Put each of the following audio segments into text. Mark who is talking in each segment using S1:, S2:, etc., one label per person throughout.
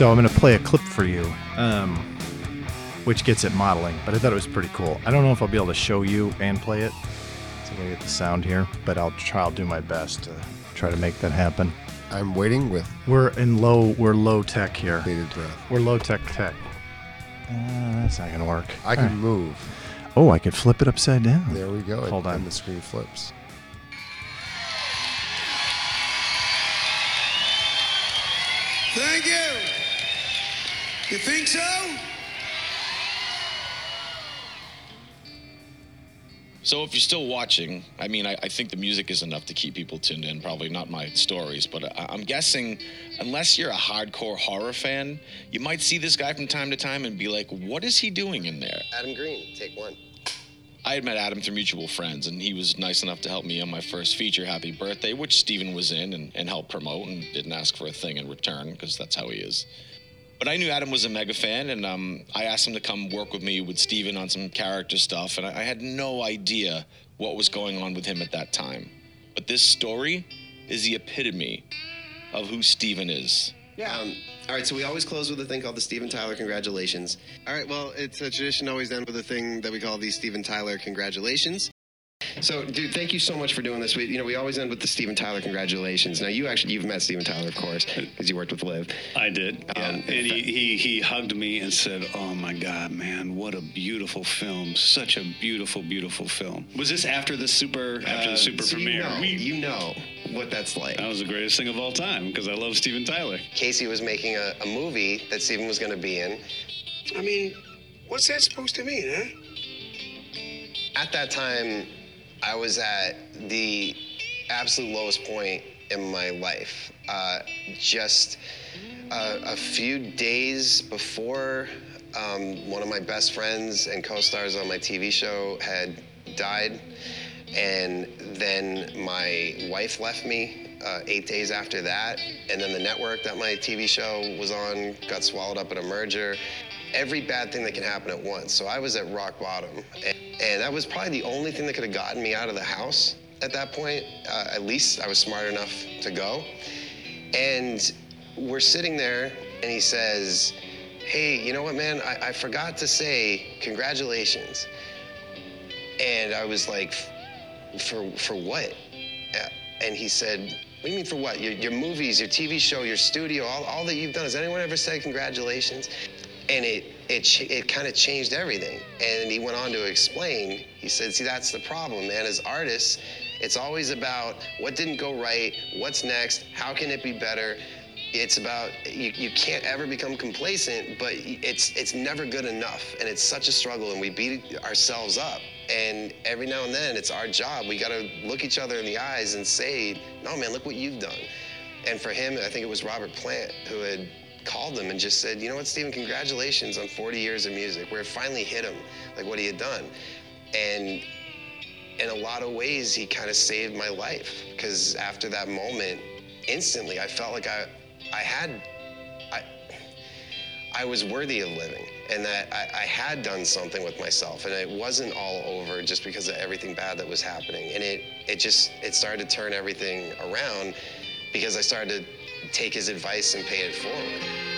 S1: So I'm going to play a clip for you, um, which gets at modeling, but I thought it was pretty cool. I don't know if I'll be able to show you and play it. So I'm going to get the sound here, but I'll try, I'll do my best to try to make that happen.
S2: I'm waiting with
S1: We're in low, we're low tech here.
S2: bated breath.
S1: We're low tech tech. Uh, that's not going to work.
S2: I can
S1: All right.
S2: move.
S1: Oh, I could flip it upside down.
S2: There we go.
S1: Hold
S2: and,
S1: on.
S2: And the screen flips.
S3: Thank you. You think so?
S4: So if you're still watching, I mean, I, I think the music is enough to keep people tuned in. Probably not my stories, but I, I'm guessing, unless you're a hardcore horror fan, you might see this guy from time to time and be like, "What is he doing in there?"
S5: Adam Green, take one.
S4: I had met Adam through mutual friends, and he was nice enough to help me on my first feature, Happy Birthday, which Steven was in and, and helped promote and didn't ask for a thing in return because that's how he is. But I knew Adam was a mega fan, and um, I asked him to come work with me with Steven on some character stuff, and I, I had no idea what was going on with him at that time. But this story is the epitome of who Steven is.
S5: Yeah. Um, all right, so we always close with a thing called the Steven Tyler Congratulations. All right, well, it's a tradition always end with a thing that we call the Steven Tyler Congratulations. So, dude, thank you so much for doing this. We, you know, we always end with the Steven Tyler Congratulations. Now, you actually, you've met Steven Tyler, of course, because you worked with Liv.
S6: I did. Yeah.
S5: Um,
S6: and he, he, he hugged me and said, Oh my God, man, what a beautiful film. Such a beautiful, beautiful film. Was this after the super after
S5: Uh,
S6: the super
S5: so
S6: premiere?
S5: You know,
S6: We-
S5: you know what that's like.
S6: that was the greatest thing of all time because I love Steven Tyler.
S5: Casey was making a, a movie that Steven was going to be in.
S3: I mean, what's that supposed to mean, huh?
S5: At that time, I was at the absolute lowest point in my life. Uh, just uh, a few days before um, one of my best friends and co-stars on my TV show had died, and then my wife left me uh, eight days after that, and then the network that my TV show was on got swallowed up in a merger. Every bad thing that can happen at once. So I was at rock bottom, and, and that was probably the only thing that could have gotten me out of the house at that point. Uh, at least I was smart enough to go. And we're sitting there, and he says, Hey, you know what, man? I, I forgot to say congratulations. And I was like, For, for what? Uh, And he said, What do you mean for what? Your, your movies, your TV show, your studio, all, all that you've done. Has anyone ever said congratulations? And it, it, it kind of changed everything. And he went on to explain, he said, See, that's the problem, man. As artists, it's always about what didn't go right, what's next, how can it be better. It's about you, you can't ever become complacent, but it's it's never good enough, and it's such a struggle, and we beat ourselves up. And every now and then, it's our job. We got to look each other in the eyes and say, "No, man, look what you've done." And for him, I think it was Robert Plant who had called him and just said, "You know what, Steven? Congratulations on 40 years of music, where it finally hit him, like what he had done." And in a lot of ways, he kind of saved my life because after that moment, instantly, I felt like I, I had, I, I was worthy of living, and that I, I had done something with myself, and it wasn't all over just because of everything bad that was happening. And it, it just, it started to turn everything around because I started to take his advice and pay it forward.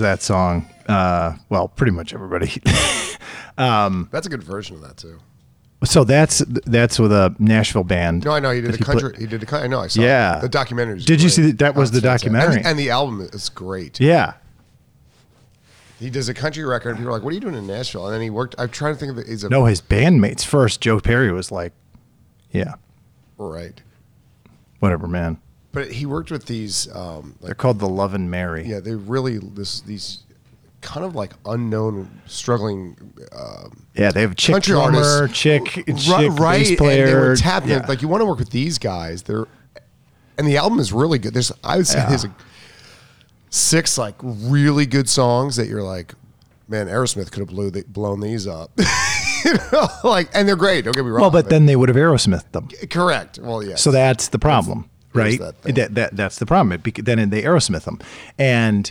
S3: Knows
S1: that song. Uh, well, pretty much everybody.
S2: That's a good version of that too.
S1: so that's that's with a Nashville band.
S2: No, I know he did a country. he did a country. I know. I saw.
S1: Yeah.
S2: it. the documentary.
S1: Did you see that- that was
S2: Oh,
S1: the documentary?
S2: and, and the album is great.
S1: Yeah.
S2: He does a country record. And people are like, "What are you doing in Nashville?" And then he worked. I'm trying to think of it. He's a
S1: No, his bandmates first. Joe Perry was like, "Yeah,
S2: right,
S1: whatever, man."
S2: But he worked with these. Um,
S1: They're called the Loving Mary.
S2: yeah, they really this these kind of like unknown, struggling. Um,
S1: Yeah, they have chick
S2: Country
S1: drummer,
S2: artists.
S1: chick, chick
S2: right,
S1: bass
S2: and
S1: player.
S2: they were tapping.
S1: yeah.
S2: Like you want to work with these guys. They're and the album is really good. There's I would say
S1: Yeah.
S2: there's like six like really good songs that you're like, man, Aerosmith could have blew the, blown these up. you know, like and they're great. Don't get me wrong.
S1: well, but then they would have Aerosmith them.
S2: correct. Well, yeah.
S1: So that's the problem, right?
S2: that.
S1: That, that that's the problem. It then they Aerosmith them, and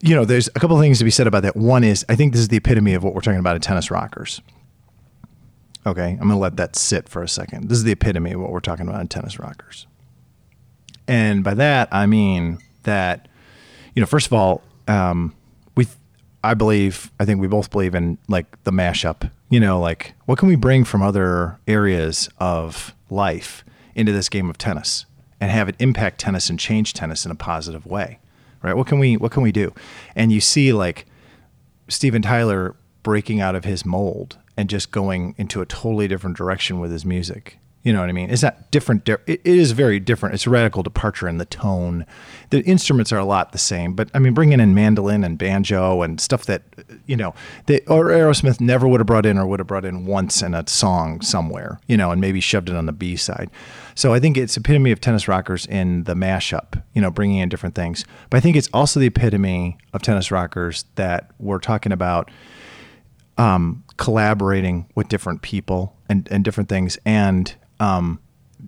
S1: you know, there's a couple of things to be said about that. One is, I think this is the epitome of what we're talking about in tennis rockers. Okay, I'm going to let that sit for a second. This is the epitome of what we're talking about in tennis rockers. And by that, I mean that, you know, first of all, um, we, I believe, I think we both believe in like the mashup. You know, like what can we bring from other areas of life into this game of tennis and have it impact tennis and change tennis in a positive way, right? What can we, what can we do? And you see like Steven Tyler breaking out of his mold and just going into a totally different direction with his music. You know what I mean? It's not different. It it is very different. It's a radical departure in the tone. The instruments are a lot the same, but I mean, bringing in mandolin and banjo and stuff that, you know, that or Aerosmith never would have brought in or would have brought in once in a song somewhere, you know, and maybe shoved it on the B side. So I think it's epitome of tennis rockers in the mashup, you know, bringing in different things. But I think it's also the epitome of tennis rockers that we're talking about um, collaborating with different people and, and different things and um,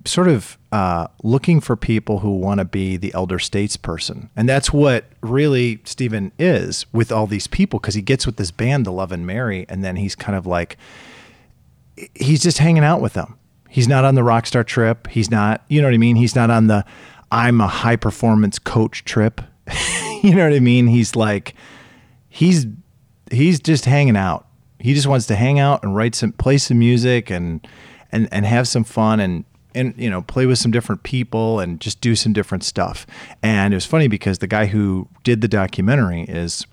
S1: sort of uh, looking for people who want to be the elder statesperson. And that's what really Steven is with all these people because he gets with this band, the Loving Mary, and then he's kind of like, he's just hanging out with them. He's not on the rock star trip. He's not, you know what I mean? He's not on the I'm a high performance coach trip. you know what I mean? He's like, he's he's just hanging out. He just wants to hang out and write some, play some music and and and have some fun and and you know play with some different people and just do some different stuff. And it was funny because the guy who did the documentary is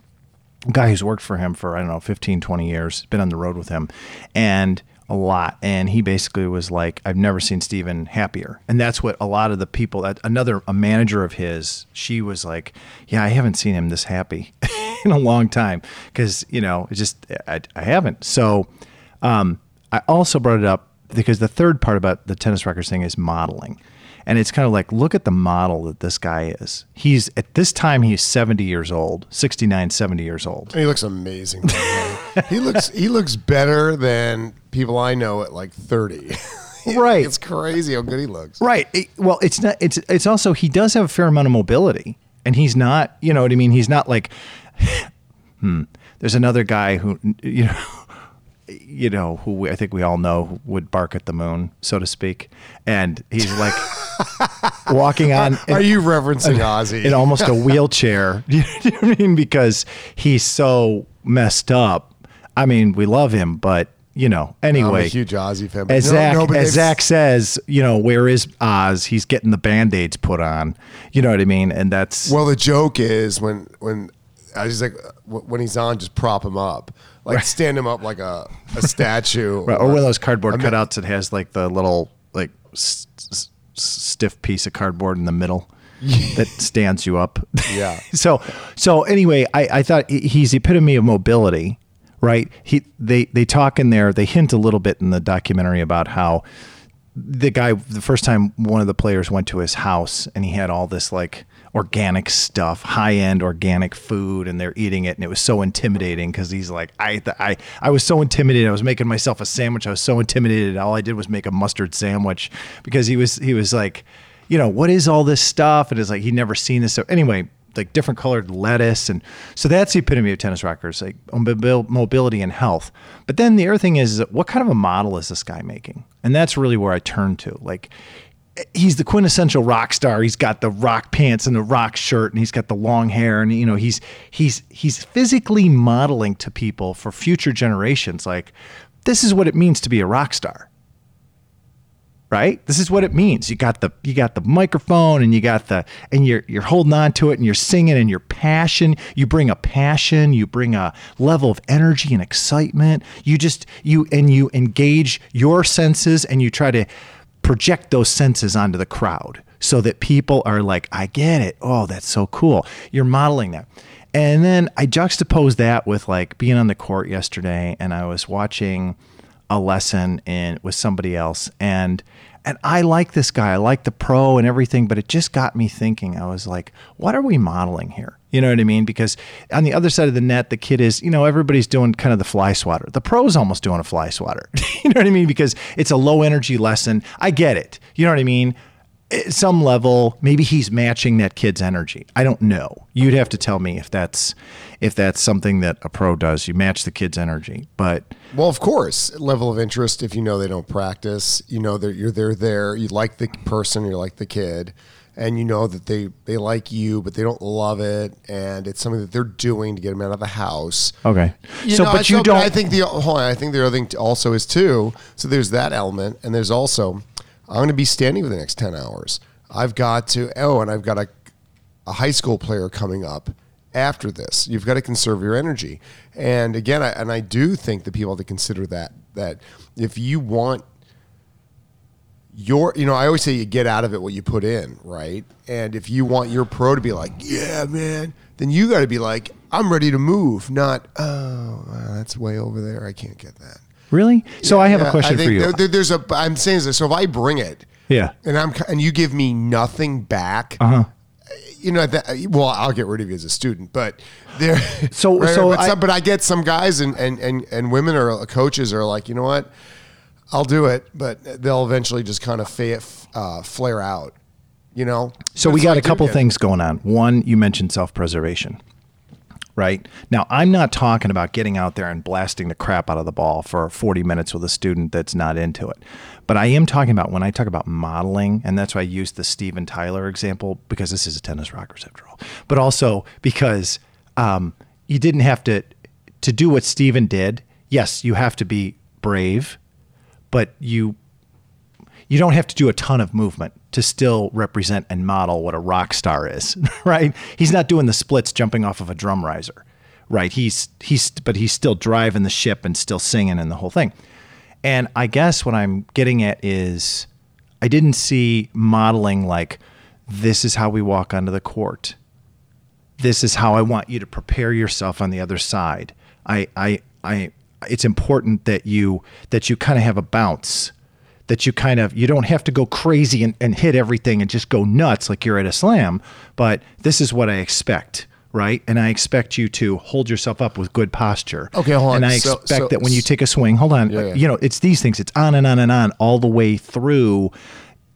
S1: a guy who's worked for him for I don't know 15 20 years, been on the road with him and a lot and he basically was like I've never seen Steven happier. And that's what a lot of the people that another a manager of his, she was like, "Yeah, I haven't seen him this happy in a long time cuz you know, it's just I, I haven't." So um I also brought it up because the third part about the tennis rockers thing is modeling. And it's kind of like, look at the model that this guy is. He's at this time, he's 70 years old, 69, 70 years old.
S2: And he looks amazing. by the way. he looks he looks better than people I know at like 30.
S1: Right.
S2: it's crazy how good he looks.
S1: Right. It- well, it's not, it's, it's also, he does have a fair amount of mobility and he's not, you know what I mean? He's not like, hmm, there's another guy who, you know, you know, who we, I think we all know would bark at the moon, so to speak. And he's like walking on.
S2: Are you referencing Ozzy?
S1: in almost a wheelchair. You know what I mean? Because he's so messed up. I mean, we love him, but you know,
S2: I'm
S1: anyway.
S2: a huge Ozzy fan. but
S1: as
S2: no,
S1: Zach,
S2: no,
S1: as Zach says, you know, where is Oz? He's getting the band aids put on. You know what I mean? And that's
S2: Well, the joke is when when I was like when he's on, just prop him up, like stand him up like a, a statue,
S1: Right, or one of those cardboard
S2: I mean-
S1: cutouts that has like the little like s- s- stiff piece of cardboard in the middle that stands you up.
S2: Yeah.
S1: so so anyway, I, I thought he's the epitome of mobility, right? He they they talk in there. They hint a little bit in the documentary about how the guy the first time one of the players went to his house and he had all this like organic stuff high end organic food and they're eating it and it was so intimidating because he's like I, I I was so intimidated. I was making myself a sandwich. I was so intimidated. All I did was make a mustard sandwich because he was he was like you know what is all this stuff? And it's like he'd never seen this. So anyway like different colored lettuce and so that's the epitome of tennis rockers like um, mobility and health. But then the other thing is, is what kind of a model is this guy making? And that's really where i turn to. Like he's the quintessential rock star. He's got the rock pants and the rock shirt and he's got the long hair and you know he's he's he's physically modeling to people for future generations like this is what it means to be a rock star. Right? This is what it means. You got the you got the microphone and you got the and you're you're holding on to it and you're singing and your passion, you bring a passion, you bring a level of energy and excitement. You just you and you engage your senses and you try to project those senses onto the crowd so that people are like, I get it. Oh, that's so cool. You're modeling that. And then I juxtapose that with like being on the court yesterday and I was watching a lesson in with somebody else and and I like this guy. I like the pro and everything, but it just got me thinking. I was like, what are we modeling here? You know what I mean? Because on the other side of the net, the kid is, you know, everybody's doing kind of the fly swatter. The pro's almost doing a fly swatter. you know what I mean? Because it's a low energy lesson. I get it. You know what I mean? At some level, maybe he's matching that kid's energy. I don't know. You'd have to tell me if that's if that's something that a pro does. You match the kid's energy, but
S2: Well, of course, level of interest. If you know they don't practice, you know that you're they're there. You like the person, you like the kid, and you know that they they like you, but they don't love it, and it's something that they're doing to get them out of the house.
S1: okay.
S2: You
S1: so,
S2: know,
S1: but
S2: I
S1: you
S2: feel-
S1: don't.
S2: I think the hold on, I think the other thing also is too. So there's that element, and there's also I'm going to be standing for the next ten hours. I've got to. Oh, and I've got a a high school player coming up after this. You've got to conserve your energy. And again, I, and I do think that people have to consider that that if you want your you know i always say you get out of it what you put in right and if you want your pro to be like yeah man then you got to be like i'm ready to move not oh wow, that's way over there i can't get that
S1: really? So I have
S2: Yeah,
S1: a question
S2: think
S1: for you.
S2: there- there- there's a i'm saying this so if i bring it
S1: yeah.
S2: and i'm and you give me nothing back
S1: Uh huh.
S2: you know that well i'll get rid of you as a student but there
S1: So- so
S2: but,
S1: I-
S2: some, but i get some guys and and and, and women or coaches are like you know what i'll do it but they'll eventually just kind of fa- uh, flare out you know
S1: So we got a couple things going on. One, you mentioned self preservation, right? Now, I'm not talking about getting out there and blasting the crap out of the ball for 40 minutes with a student that's not into it. But I am talking about when I talk about modeling, and that's why I use the Steven Tyler example because this is a tennis rockers after all, but also because um, you didn't have to to do what Steven did. Yes, you have to be brave, but you you don't have to do a ton of movement to still represent and model what a rock star is, right? He's not doing the splits jumping off of a drum riser, right? He's he's but he's still driving the ship and still singing and the whole thing. And I guess what I'm getting at is I didn't see modeling like this is how we walk onto the court. This is how I want you to prepare yourself on the other side. I I I it's important that you that you kind of have a bounce that you kind of you don't have to go crazy and, and hit everything and just go nuts like you're at a slam but this is what i expect right and i expect you to hold yourself up with good posture
S2: Okay, hold on.
S1: and i
S2: So-
S1: expect
S2: so-
S1: that when you take a swing hold on
S2: Yeah, yeah.
S1: you know it's these things it's on and on and on all the way through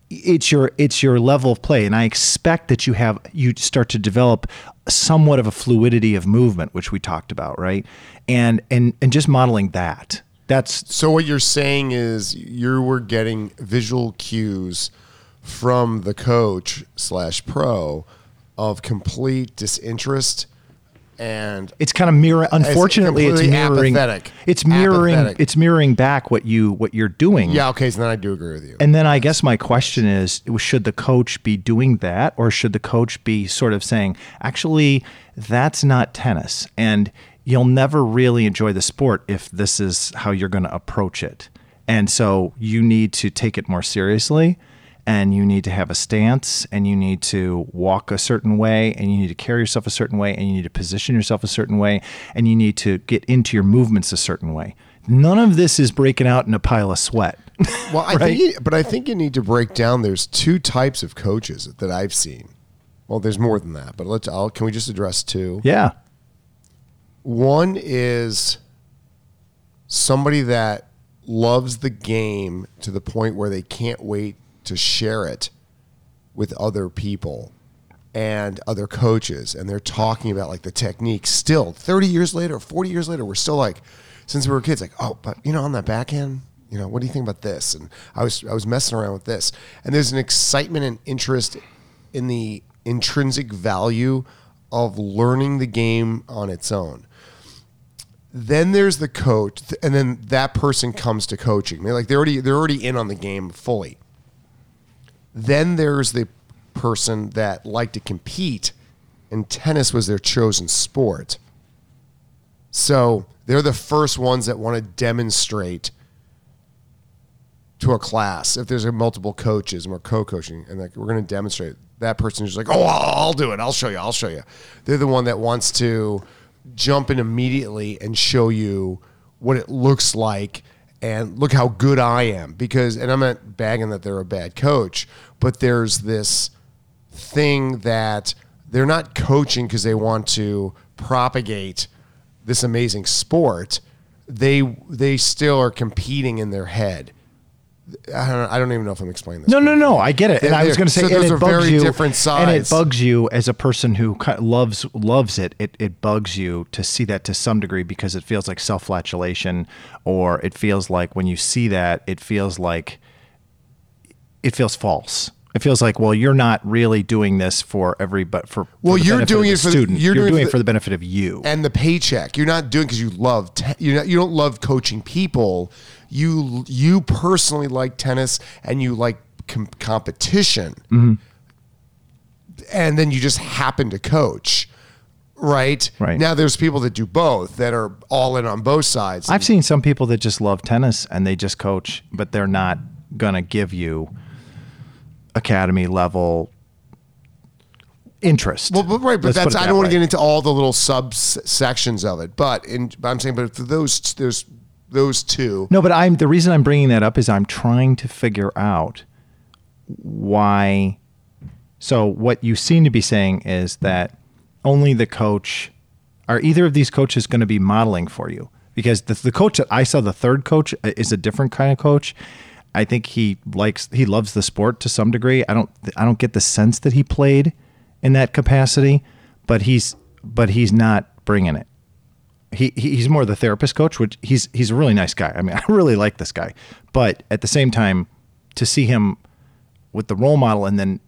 S1: it's your it's your level of play. And i expect that you have you start to develop somewhat of a fluidity of movement which we talked about right? And and and just modeling that. That's
S2: so what you're saying is you were getting visual cues from the coach slash pro of complete disinterest and
S1: it's kind of mirror unfortunately it's,
S2: completely
S1: mirroring
S2: apathetic.
S1: it's mirroring
S2: Apathetic.
S1: it's mirroring back what you what you're doing
S2: yeah okay so then i do agree with you
S1: and then i guess my question is should the coach be doing that or should the coach be sort of saying actually that's not tennis and you'll never really enjoy the sport if this is how you're going to approach it and so you need to take it more seriously and you need to have a stance and you need to walk a certain way and you need to carry yourself a certain way and you need to position yourself a certain way and you need to get into your movements a certain way. None of this is breaking out in a pile of sweat.
S2: Well, I think, you, but I think you need to break down. There's two types of coaches that I've seen. Well, there's more than that, but let's. I'll, can we just address two?
S1: yeah.
S2: One is somebody that loves the game to the point where they can't wait to share it with other people and other coaches and they're talking about like the techniques still 30 years later 40 years later we're still like since we were kids like oh but you know on that backhand you know, what do you think about this? And I was I was messing around with this, and there's an excitement and interest in the intrinsic value of learning the game on its own. Then there's the coach, and then that person comes to coaching. They're like they're already they're already in on the game fully. Then there's the person that liked to compete, and tennis was their chosen sport. So they're the first ones that want to demonstrate to a class. If there's multiple coaches and we're co-coaching and like we're going to demonstrate that person is like oh I'll do it. I'll show you. I'll show you. They're the one that wants to jump in immediately and show you what it looks like and look how good i am because and i'm not bagging that they're a bad coach but there's this thing that they're not coaching because they want to propagate this amazing sport. They they still are competing in their head I don't, I don't even know if I'm explaining this.
S1: No, no, no. I get it, and
S2: They're-
S1: I was going to say,
S2: so
S1: and
S2: those
S1: it
S2: are
S1: bugs
S2: very
S1: you,
S2: different
S1: and it bugs you as a person who loves loves it. It it bugs you to see that to some degree because it feels like self-flagellation, or it feels like when you see that, it feels like it feels false. It feels like, well, you're not really doing this for every, but for for
S2: Well,
S1: the
S2: you're doing it for the-
S1: student.
S2: you're
S1: You're,
S2: doing
S1: doing
S2: it for
S1: for
S2: the-
S1: the benefit of you.
S2: and the paycheck. You're not doing because you love te- you know you don't love coaching people. You you personally like tennis and you like com- competition,
S1: Mm-hmm.
S2: and then you just happen to coach. Right?
S1: Right.
S2: now, there's people that do both that are all in on both sides.
S1: I've seen some people that just love tennis and they just coach, but they're not going to give you academy level interest.
S2: Well, but, right, but
S1: Let's
S2: that's I
S1: that
S2: don't want to get into all the little subsections of it, but in but I'm saying, but for those there's those two.
S1: No, but I'm the reason I'm bringing that up is I'm trying to figure out why. So what you seem to be saying is that only the coach are either of these coaches going to be modeling for you because the, the coach that I saw the third coach uh, is a different kind of coach. I think he likes he loves the sport to some degree. I don't I don't get the sense that he played in that capacity, but he's but he's not bringing it he he- he's more the therapist coach, which he's he's a really nice guy. I mean, I really like this guy, but at the same time, to see him with the role model and then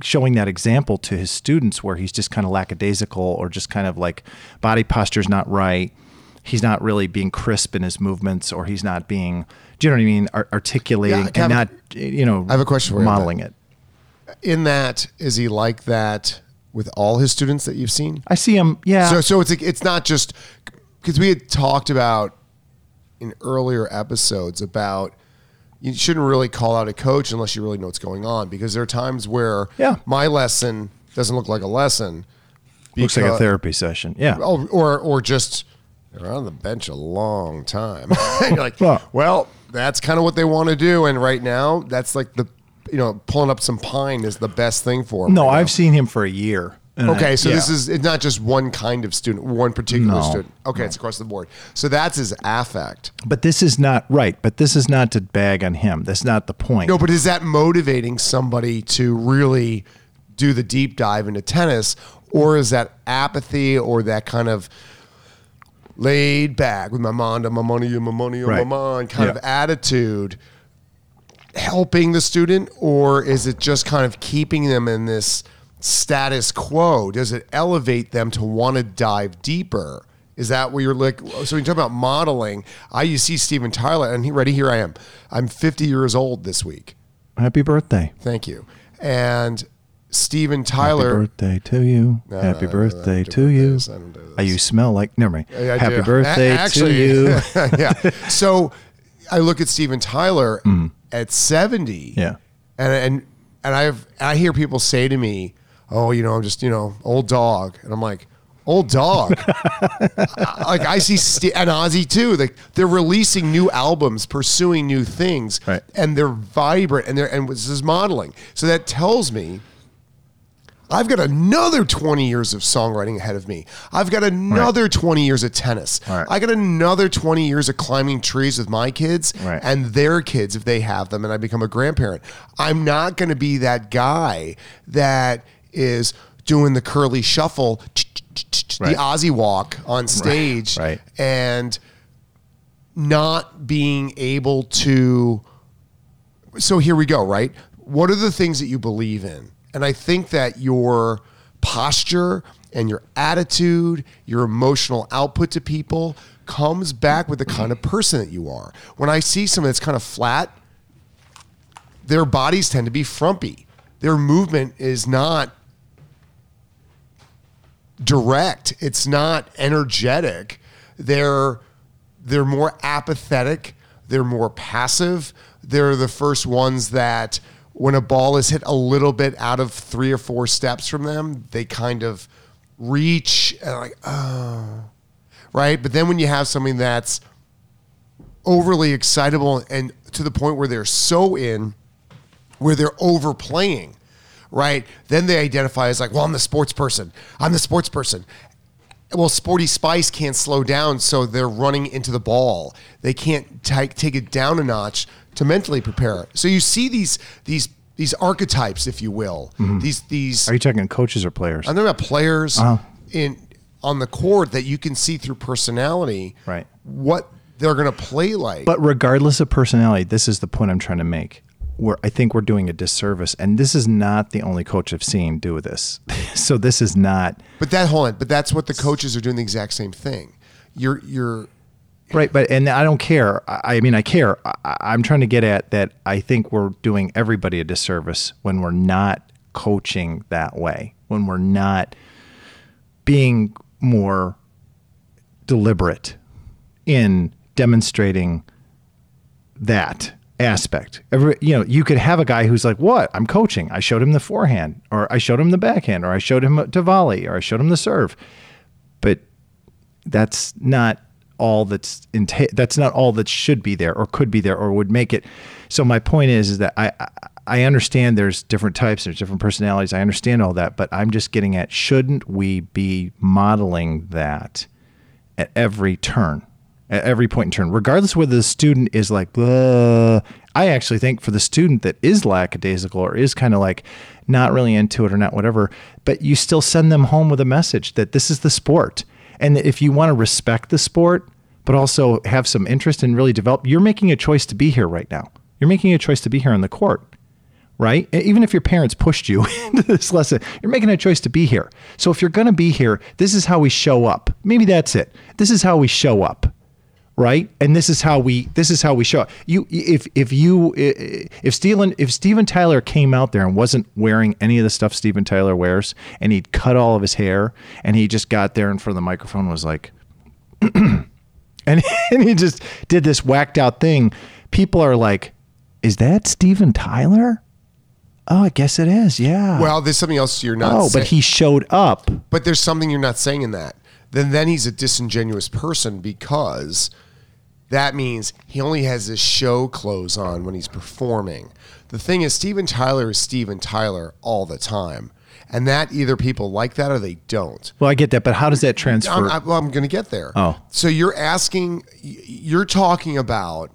S1: showing that example to his students, where he's just kind of lackadaisical or just kind of like body posture's not right. He's not really being crisp in his movements, or he's not being, do you know what I mean, Ar- articulating
S2: Yeah,
S1: and not, you know,
S2: I have a question for you on
S1: modeling it.
S2: In that, is he like that with all his students that you've seen?
S1: I see him, yeah.
S2: So, so it's like, it's not just because we had talked about in earlier episodes about you shouldn't really call out a coach unless you really know what's going on because there are times where
S1: Yeah.
S2: my lesson doesn't look like a lesson.
S1: Looks like a therapy session. Yeah.
S2: Oh, or or just they're on the bench a long time. And you're like,
S1: Well-
S2: well, that's kind of what they want to do, and right now, that's like the you know pulling up some pine is the best thing for them.
S1: No,
S2: right
S1: I've
S2: now.
S1: seen him for a year. And
S2: Okay, so
S1: yeah.
S2: this is it's not just one kind of student, one particular
S1: No,
S2: student. Okay, it's across the board. So that's his affect.
S1: But this is not right. But this is not to bag on him. That's not the point.
S2: No, but is that motivating somebody to really do the deep dive into tennis, or is that apathy or that kind of laid back with my mind my money my money on
S1: Right.
S2: my mind kind of attitude helping the student, or is it just kind of keeping them in this status quo? Does it elevate them to want to dive deeper? Is that where you're like? So when you talk about modeling, I you see Steven Tyler, and he ready here I am. I'm 50 years old this week.
S1: Happy birthday.
S2: Thank you. And Steven
S1: Happy
S2: Tyler.
S1: birthday to you.
S2: No,
S1: Happy
S2: no, I don't- I don't
S1: birthday to you.
S2: birthdays. I don't do this.
S1: you smell like. Never mind.
S2: I
S1: Happy
S2: do.
S1: birthday
S2: A-
S1: to you.
S2: yeah. So I look at Steven Tyler mm. At 70.
S1: Mm. Yeah.
S2: And and and I've I hear people say to me, "Oh, you know, I'm just, you know, old dog." And I'm like, "Old dog." I- like I see St- and Ozzy too. Like they're releasing new albums, pursuing new things,
S1: Right.
S2: and they're vibrant and they're and this is modeling. So that tells me I've got another 20 years of songwriting ahead of me. I've got another 20 years of tennis.
S1: Right.
S2: I got another 20 years of climbing trees with my kids
S1: Right.
S2: and their kids if they have them and I become a grandparent. I'm not going to be that guy that is doing the curly shuffle,
S1: Right.
S2: the Ozzy walk on stage
S1: right.
S2: and not being able to so here we go, right? What are the things that you believe in? And I think that your posture and your attitude, your emotional output to people comes back with the kind of person that you are. When I see someone that's kind of flat, their bodies tend to be frumpy. Their movement is not direct. It's not energetic. They're they're more apathetic. They're more passive. They're the first ones that when a ball is hit a little bit out of three or four steps from them, they kind of reach and like, oh, right. But then when you have something that's overly excitable and to the point where they're so in, where they're overplaying, right? Then they identify as like, well, I'm the sports person. I'm the sports person. Well, Sporty Spice can't slow down, so they're running into the ball. They can't take take it down a notch to mentally prepare. So you see these these these archetypes, if you will. These these
S1: Are you talking coaches or players?
S2: I'm talking about players
S1: Uh-huh.
S2: in on the court that you can see through personality,
S1: Right.
S2: What they're going to play like.
S1: But regardless of personality, this is the point I'm trying to make. Where I think we're doing a disservice, and this is not the only coach I've seen do this. so this is not
S2: But that hold on, but that's what the coaches are doing the exact same thing. You're you're
S1: right. But and I don't care. I, I mean, I care. I, I'm trying to get at that. I think we're doing everybody a disservice when we're not coaching that way. When we're not being more deliberate in demonstrating that aspect. Every, you know, you could have a guy who's like, "What? I'm coaching. I showed him the forehand, or I showed him the backhand, or I showed him to volley, or I showed him the serve." But that's not all that's enta- that's not all that should be there or could be there or would make it. So my point is, is that I I- understand there's different types, there's different personalities. I understand all that, but I'm just getting at shouldn't we be modeling that at every turn, at every point in turn, regardless whether the student is like, "Blah." I actually think for the student that is lackadaisical or is kind of like not really into it or not whatever, but you still send them home with a message that this is the sport. And if you want to respect the sport, but also have some interest and really develop, you're making a choice to be here right now. You're making a choice to be here on the court right? Even if your parents pushed you into this lesson, you're making a choice to be here. So if you're going to be here, this is how we show up. Maybe that's it. This is how we show up. Right, and this is how we this is how we show up. You, if if you if Steven if Steven Tyler came out there and wasn't wearing any of the stuff Steven Tyler wears, and he'd cut all of his hair, and he just got there in front of the microphone and was like, and, and he just did this whacked out thing. People are like, "Is that Steven Tyler?" Oh, I guess it is. Yeah.
S2: well, there's something else you're not.
S1: oh,
S2: saying.
S1: but he showed up.
S2: But there's something you're not saying in that. Then then he's a disingenuous person because that means he only has his show clothes on when he's performing. The thing is, Steven Tyler is Steven Tyler all the time. And that either people like that or they don't.
S1: Well, I get that, but how does that transfer?
S2: I'm, I'm, well, I'm going to get there.
S1: Oh.
S2: So you're asking, you're talking about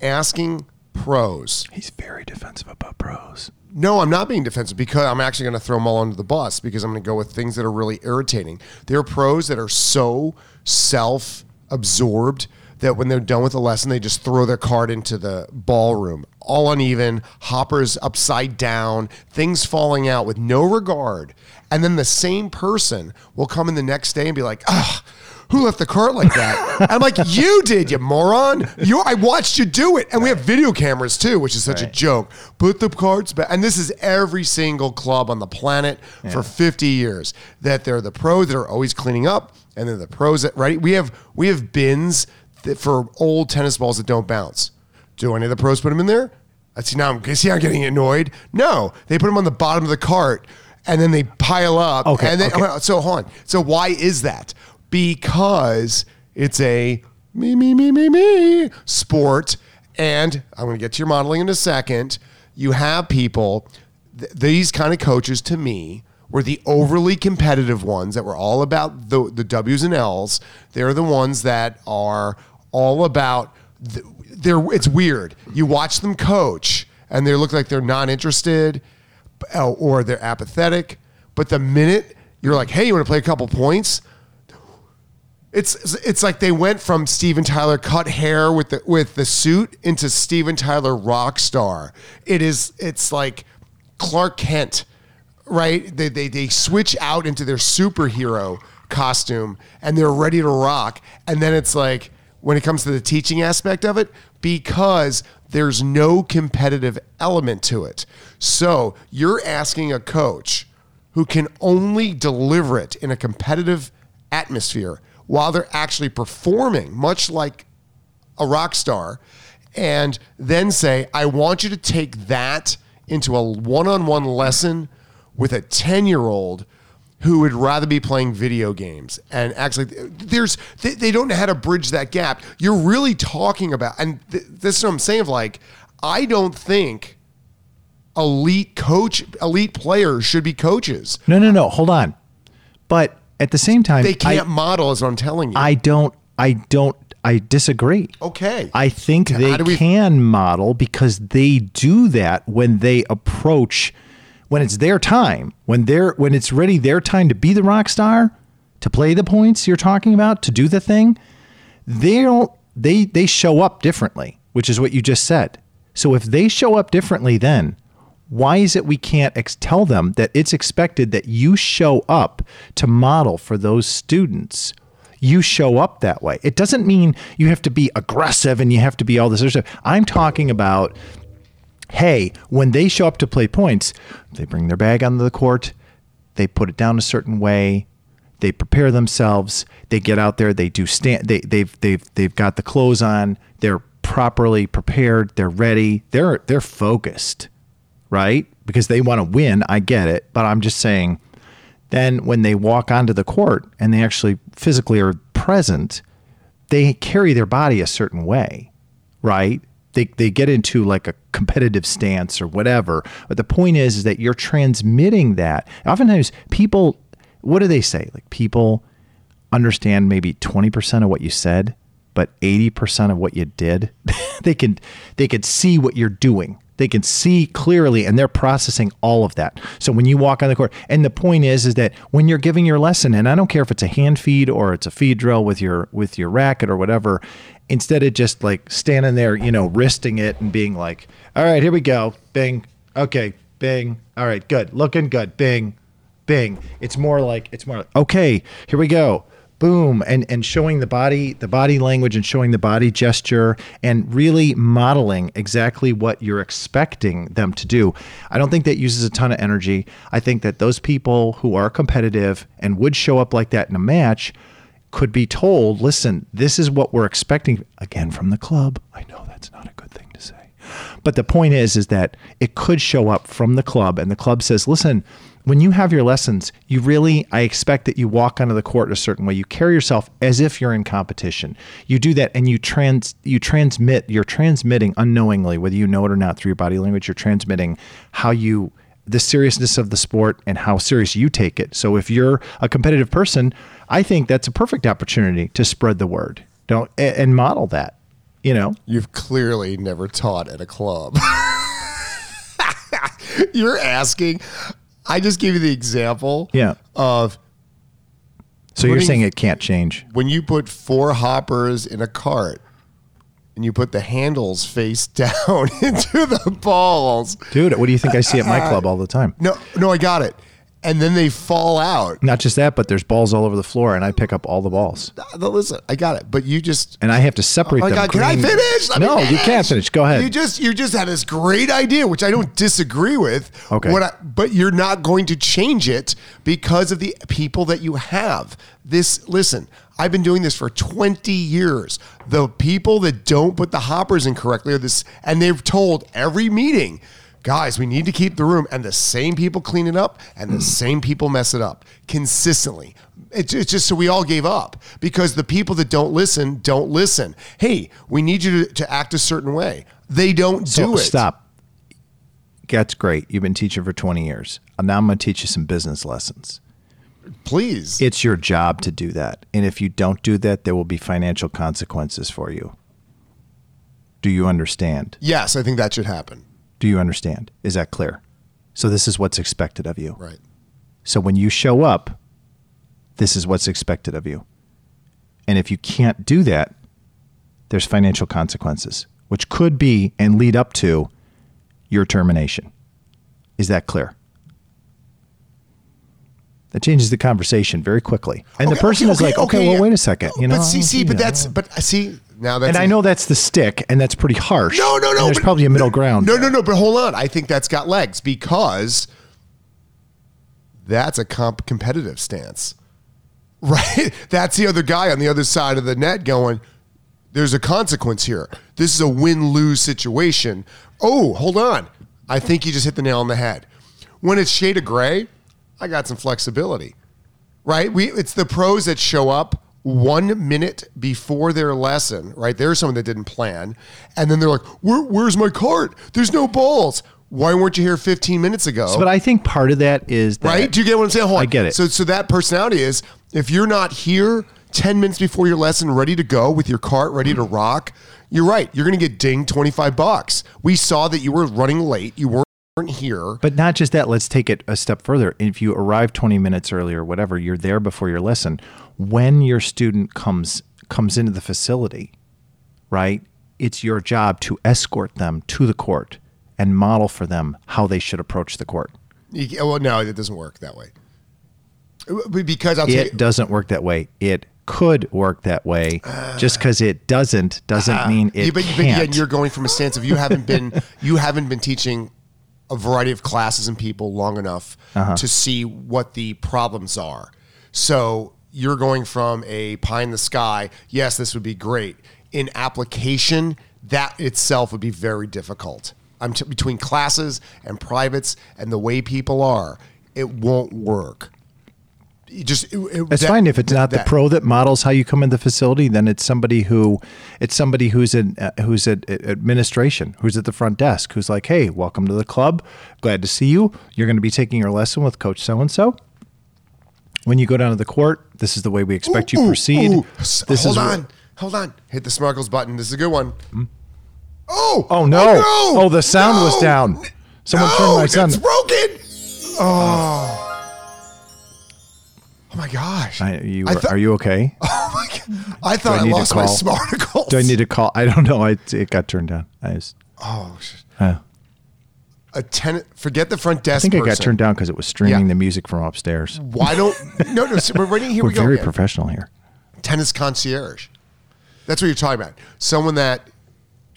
S2: asking pros
S1: He's very defensive about pros.
S2: no, I'm not being defensive because I'm actually going to throw them all under the bus because I'm going to go with things that are really irritating. There are pros that are so self absorbed that when they're done with the lesson, they just throw their card into the ballroom. All uneven, hoppers upside down, things falling out with no regard. And then the same person will come in the next day and be like, ah, who left the cart like that? I'm like, you did, you moron. You, I watched you do it. And we have video cameras too, which is such a joke. Put the carts back. And this is every single club on the planet for 50 years that they're the pros that are always cleaning up. And they're the pros that, right? We have, we have bins that for old tennis balls that don't bounce. Do any of the pros put them in there? I see now. I'm see. I'm getting annoyed. No, they put them on the bottom of the cart, and then they pile up.
S1: Okay,
S2: And then,
S1: okay.
S2: so hold on. So why is that? Because it's a me me me me me sport, and I'm going to get to your modeling in a second. You have people. Th- these kind of coaches, to me, were the overly competitive ones that were all about the the W's and L's. They're the ones that are all about. th- They're it's weird. You watch them coach, and they look like they're not interested uh, or they're apathetic. But the minute you're like, hey, you want to play a couple points? It's it's like they went from Steven Tyler cut hair with the with the suit into Steven Tyler rock star. It is it's like Clark Kent, right? They they they switch out into their superhero costume and they're ready to rock. And then it's like when it comes to the teaching aspect of it, because there's no competitive element to it. So you're asking a coach who can only deliver it in a competitive atmosphere while they're actually performing, much like a rock star, and then say, I want you to take that into a one on one lesson with a 10 year old who would rather be playing video games and actually there's they, they don't know how to bridge that gap you're really talking about and th- this is what i'm saying of like i don't think elite coach elite players should be coaches
S1: No, no, no. Hold on. But at the same time,
S2: they can't
S1: I,
S2: model as i'm telling you
S1: I don't. I don't. I disagree.
S2: okay
S1: I think they
S2: we-
S1: can model because they do that when they approach when it's their time, when they're when it's ready their time to be the rock star, to play the points you're talking about, to do the thing. They don't they they show up differently, which is what you just said. So if they show up differently then, why is it we can't ex- tell them that it's expected that you show up to model for those students? You show up that way. It doesn't mean you have to be aggressive and you have to be all this other stuff. I'm talking about hey, when they show up to play points, they bring their bag onto the court, they put it down a certain way, they prepare themselves, they get out there, they do stand they they've they've they've got the clothes on, they're properly prepared, they're ready, they're they're focused, right? Because they want to win, I get it, but I'm just saying then when they walk onto the court and they actually physically are present, they carry their body a certain way, right? They, they get into like a competitive stance or whatever. But the point is, is that you're transmitting that. Oftentimes, people, what do they say? Like people understand maybe 20% of what you said, but 80% of what you did. they can they can see what you're doing. They can see clearly and they're processing all of that. So when you walk on the court, and the point is is that when you're giving your lesson, and I don't care if it's a hand feed or it's a feed drill with your with your racket or whatever, instead of just like standing there, you know, wristing it and being like, all right, here we go. Bing. Okay, bing. All right, good. Looking good. Bing. Bing. It's more like it's more like, okay, here we go boom and and showing the body the body language and showing the body gesture and really modeling exactly what you're expecting them to do i don't think that uses a ton of energy i think that those people who are competitive and would show up like that in a match could be told listen this is what we're expecting again from the club i know that's not a good thing to say but the point is is that it could show up from the club and the club says listen when you have your lessons, you really, I expect that you walk onto the court a certain way. You carry yourself as if you're in competition. You do that and you trans, you transmit, you're transmitting unknowingly, whether you know it or not through your body language, you're transmitting how you, the seriousness of the sport and how serious you take it. So if you're a competitive person, I think that's a perfect opportunity to spread the word. Don't, and model that, you know?
S2: You've clearly never taught at a club. You're asking. I just gave you the example
S1: Yeah.
S2: of
S1: So you're saying it can't change.
S2: when you put four hoppers in a cart and you put the handles face down into the balls.
S1: Dude, what do you think I see at my club all the time?
S2: No, no, I got it. And then they fall out.
S1: Not just that, but there's balls all over the floor, and I pick up all the balls,
S2: Uh, Listen, I got it. But you just
S1: and I have to separate
S2: Oh my
S1: them.
S2: God, can I finish? Let me
S1: no, you
S2: finish.
S1: can't finish. Go ahead.
S2: You just you just had this great idea, which I don't disagree with.
S1: Okay.
S2: What I, but you're not going to change it because of the people that you have. This listen, I've been doing this for 20 years. The people that don't put the hoppers in correctly are this, and they've told every meeting. Guys, we need to keep the room, and the same people clean it up, and the mm. same people mess it up consistently. It's, it's just so we all gave up because the people that don't listen don't listen. Hey, we need you to, to act a certain way. They don't
S1: so
S2: do it.
S1: stop. That's great. You've been teaching for 20 years. Now I'm going to teach you some business lessons.
S2: Please.
S1: It's your job to do that, and if you don't do that, there will be financial consequences for you. Do you understand?
S2: yes, I think that should happen.
S1: Do you understand? Is that clear? So this is what's expected of you.
S2: Right.
S1: So when you show up, this is what's expected of you. And if you can't do that, there's financial consequences, which could be and lead up to your termination. Is that clear? That changes the conversation very quickly. And the person
S2: okay,
S1: is like, okay,
S2: okay,
S1: well,
S2: yeah.
S1: wait a second. You know,
S2: but see, see, but
S1: that.
S2: that's, but uh, see, now that's.
S1: and I know that's the stick, and that's pretty harsh.
S2: No, no,
S1: And
S2: no.
S1: there's
S2: but-
S1: probably a middle ground.
S2: No,
S1: there.
S2: no, no. But hold on. I think that's got legs because that's a comp- competitive stance, right? That's the other guy on the other side of the net going. There's a consequence here. This is a win lose situation. Oh, hold on. I think you just hit the nail on the head. When it's shade of gray, I got some flexibility right? We it's the pros that show up one minute before their lesson, right? There's someone that didn't plan, and then they're like, Where, "Where's my cart? There's no balls. Why weren't you here 15 minutes ago?"
S1: So, but I think part of that is that
S2: right? Do you get what I'm saying? Hold on.
S1: I get it.
S2: So, so that personality is if you're not here 10 minutes before your lesson, ready to go with your cart, ready to rock, you're right. You're going to get dinged 25 bucks. We saw that you were running late. You weren't here.
S1: But not just that, let's take it a step further. If you arrive 20 minutes early or whatever, you're there before your lesson. When your student comes comes into the facility, right? It's your job to escort them to the court and model for them how they should approach the court.
S2: You- well, no, it doesn't work that way. Because I'll tell you,
S1: It doesn't work that way. It could work that way. Ah. Just because it doesn't doesn't ah. mean it
S2: Yeah, but, but
S1: can't.
S2: again, you're going from a stance of you haven't been you haven't been teaching a variety of classes and people long enough
S1: Uh-huh.
S2: to see what the problems are. So you're going from a pie in the sky. Yes, this would be great. In application, that itself would be very difficult. I'm t- between classes and privates and the way people are, it won't work. You just it, it-
S1: It's
S2: that-
S1: fine if it's not
S2: that-
S1: the pro that models how you come in the facility. Then it's somebody who, it's somebody who's in uh, who's at at administration, who's at the front desk, who's like, "Hey, welcome to the club. Glad to see you. You're going to be taking your lesson with Coach So and So. When you go down to the court, this is the way we expect you
S2: Ooh,
S1: proceed.
S2: ooh.
S1: This
S2: hold
S1: is
S2: on, hold on. Hit the smarkles button. This is a good one. Oh,
S1: Oh no!
S2: no!
S1: Oh, the sound was down. Someone
S2: no,
S1: turned my sound.
S2: It's broken. Oh. Oh my gosh.
S1: I, you,
S2: I thought-
S1: are you okay?
S2: Oh my god. I thought
S1: I
S2: I, lost my smarticles.
S1: Do I need to call? I don't know. I, it got turned down. I just,
S2: Oh,
S1: uh,
S2: a tenant. Forget the front desk.
S1: I think it got turned down because it was streaming
S2: Yeah.
S1: the music from upstairs.
S2: Why don't? No, no. So we're ready. Here
S1: We're
S2: we go.
S1: very professional here.
S2: tennis concierge. That's what you're talking about. Someone that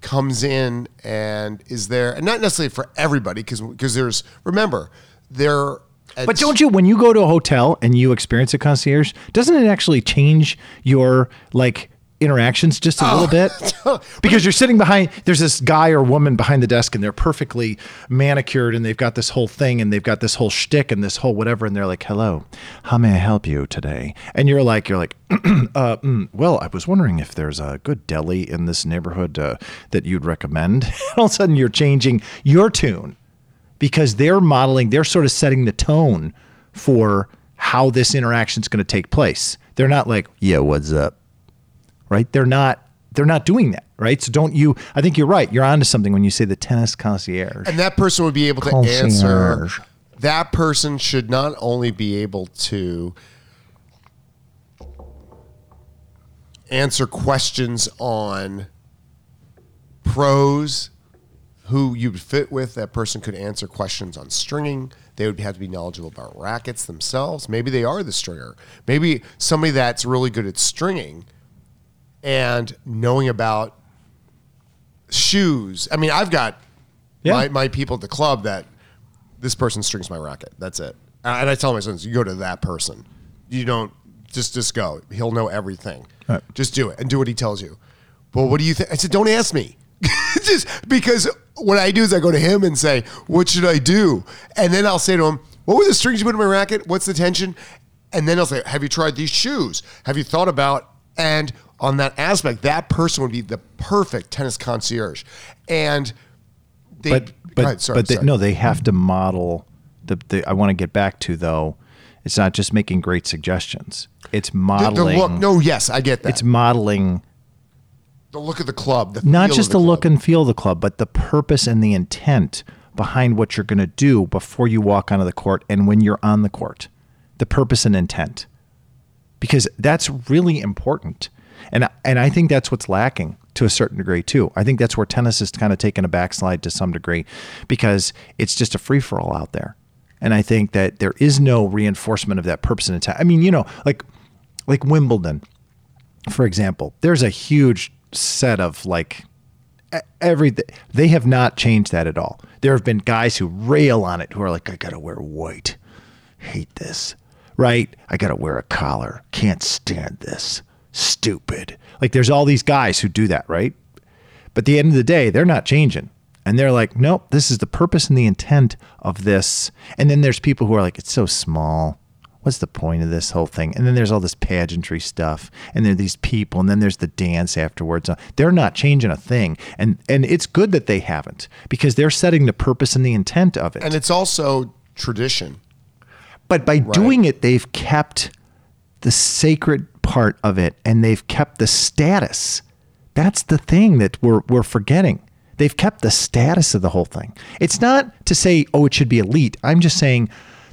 S2: comes in and is there, and not necessarily for everybody, because because there's remember there.
S1: But don't you, when you go to a hotel and you experience a concierge, doesn't it actually change your like interactions just a little bit? Because you're sitting behind, there's this guy or woman behind the desk and they're perfectly manicured and they've got this whole thing and they've got this whole shtick and this whole whatever. And they're like, hello, how may I help you today? And you're like, you're like, uh, mm, well, I was wondering if there's a good deli in this neighborhood uh, that you'd recommend. All of a sudden you're changing your tune because they're modeling, they're sort of setting the tone for how this interaction is going to take place. They're not like, "Yeah, what's up?" Right? They're not they're not doing that, right? So don't you I think you're right. You're onto something when you say the tennis concierge.
S2: and that person would be able to
S1: Concierge.
S2: answer. That person should not only be able to answer questions on pros who you'd fit with. That person could answer questions on stringing. They would have to be knowledgeable about rackets themselves. Maybe they are the stringer. Maybe somebody that's really good at stringing and knowing about shoes. I mean, I've got
S1: Yeah.
S2: my, my people at the club that this person strings my racket. That's it. And I tell my sons, you go to that person. You don't just just go. He'll know everything.
S1: Right.
S2: Just do it and do what he tells you. Well, what do you think? I said, don't ask me. just because what I do is I go to him and say, what should I do? And then I'll say to him, what were the strings you put in my racket? What's the tension? And then I'll say, have you tried these shoes? Have you thought about? And on that aspect, that person would be the perfect tennis concierge. And they,
S1: but but
S2: ahead, sorry,
S1: but they, no, they have to model the, the I want to get back to though. It's not just making great suggestions. It's
S2: the, the
S1: modeling.
S2: look. No, yes, I get that.
S1: It's modeling
S2: the look of the club. The
S1: not just the,
S2: the
S1: look and feel of the club, but the purpose and the intent behind what you're going to do before you walk onto the court and when you're on the court. The purpose and intent. Because that's really important. And and I think that's what's lacking to a certain degree too. I think that's where tennis is kind of taking a backslide to some degree because it's just a free for all out there. And I think that there is no reinforcement of that purpose and intent. I mean, you know, like like Wimbledon, for example, there's a huge set of like everything. They have not changed that at all. There have been guys who rail on it who are like, I gotta wear white. Hate this. Right? I gotta wear a collar. Can't stand this. Stupid. Like there's all these guys who do that, right? But at the end of the day, they're not changing. And they're like, nope, this is the purpose and the intent of this. And then there's people who are like, it's so small. What's the point of this whole thing? And then there's all this pageantry stuff. And there are these people. And then there's the dance afterwards. Uh, They're not changing a thing. And and it's good that they haven't because they're setting the purpose and the intent of it.
S2: And it's also tradition.
S1: But by doing it, they've kept the sacred part of it and they've kept the status. That's the thing that we're, we're forgetting. They've kept the status of the whole thing. It's not to say, oh, it should be elite. I'm just saying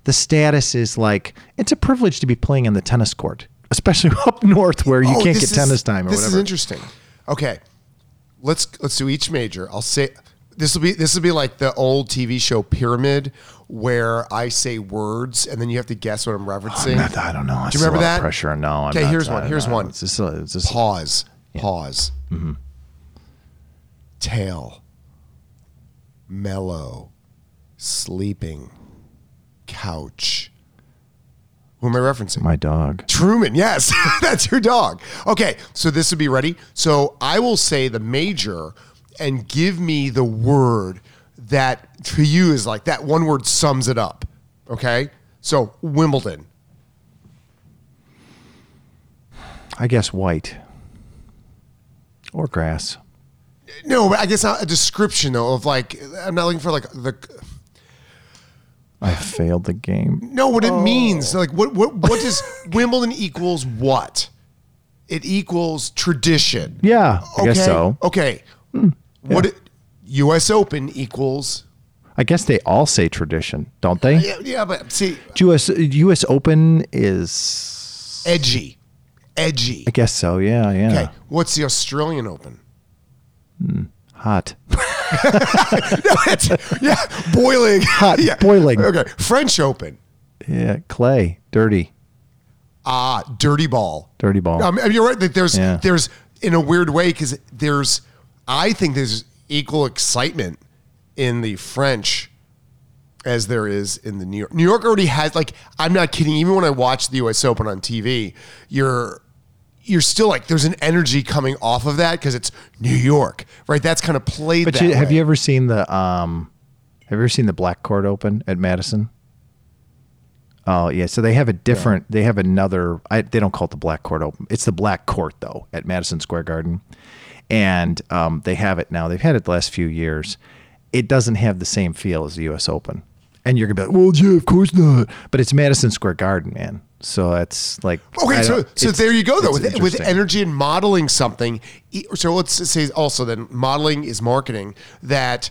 S1: the status is like, it's a privilege to be playing on the tennis court, especially up north where you
S2: Oh,
S1: can't get
S2: is-
S1: tennis time or
S2: this
S1: whatever.
S2: is interesting. Okay, let's let's do each major. I'll say this will be this will be like the old TV show Pyramid, where I say words and then you have to guess what I'm referencing.
S1: I'm not- I don't know.
S2: Do you
S1: a
S2: remember that?
S1: pressure? No, I'm
S2: Okay,
S1: not-
S2: here's
S1: I
S2: one. Here's
S1: know.
S2: one.
S1: It's just, it's just
S2: Pause. Pause. Mm-hmm. Tail. Mellow. Sleeping. Couch. Who am I referencing?
S1: my dog.
S2: Truman, yes, that's your dog. Okay, so this would be ready. So I will say the major and give me the word that to you is like that one word sums it up. Okay, so Wimbledon.
S1: I guess white or grass.
S2: No, but I guess not a description though of like I'm not looking for like the
S1: I failed the game.
S2: no what it means. Like what what what does Wimbledon equals what? It equals tradition.
S1: Yeah, I guess so. Hmm,
S2: Okay. What it, U.S. Open equals
S1: I guess they all say tradition, don't they?
S2: yeah, yeah, but see
S1: US US Open is
S2: edgy, edgy.
S1: I guess so. Yeah, yeah.
S2: Okay, what's the Australian Open?
S1: Hot.
S2: yeah, boiling,
S1: Hot,
S2: yeah.
S1: boiling.
S2: Okay, French Open.
S1: Yeah, clay, dirty,
S2: Ah, dirty ball.
S1: dirty ball.
S2: Um, you're right that there's
S1: Yeah.
S2: there's in a weird way because there's I think there's equal excitement in the French as there is in the New York. New York already has like I'm not kidding. Even when I watch the U.S. Open on TV, you're you're still like there's an energy coming off of that because it's New York, right? That's kind of played.
S1: but
S2: that
S1: you, have you ever seen the um have you ever seen the Black Court Open at Madison? Oh yeah, so they have a different. They have another. I, they don't call it the Black Court Open. It's the Black Court though at Madison Square Garden, and um, they have it now. They've had it the last few years. It doesn't have the same feel as the U.S. Open, and you're gonna be like, "Well, yeah, of course not." But it's Madison Square Garden, man. So that's like
S2: Okay, so so there you go though with with energy and modeling something. So let's say also then modeling is marketing that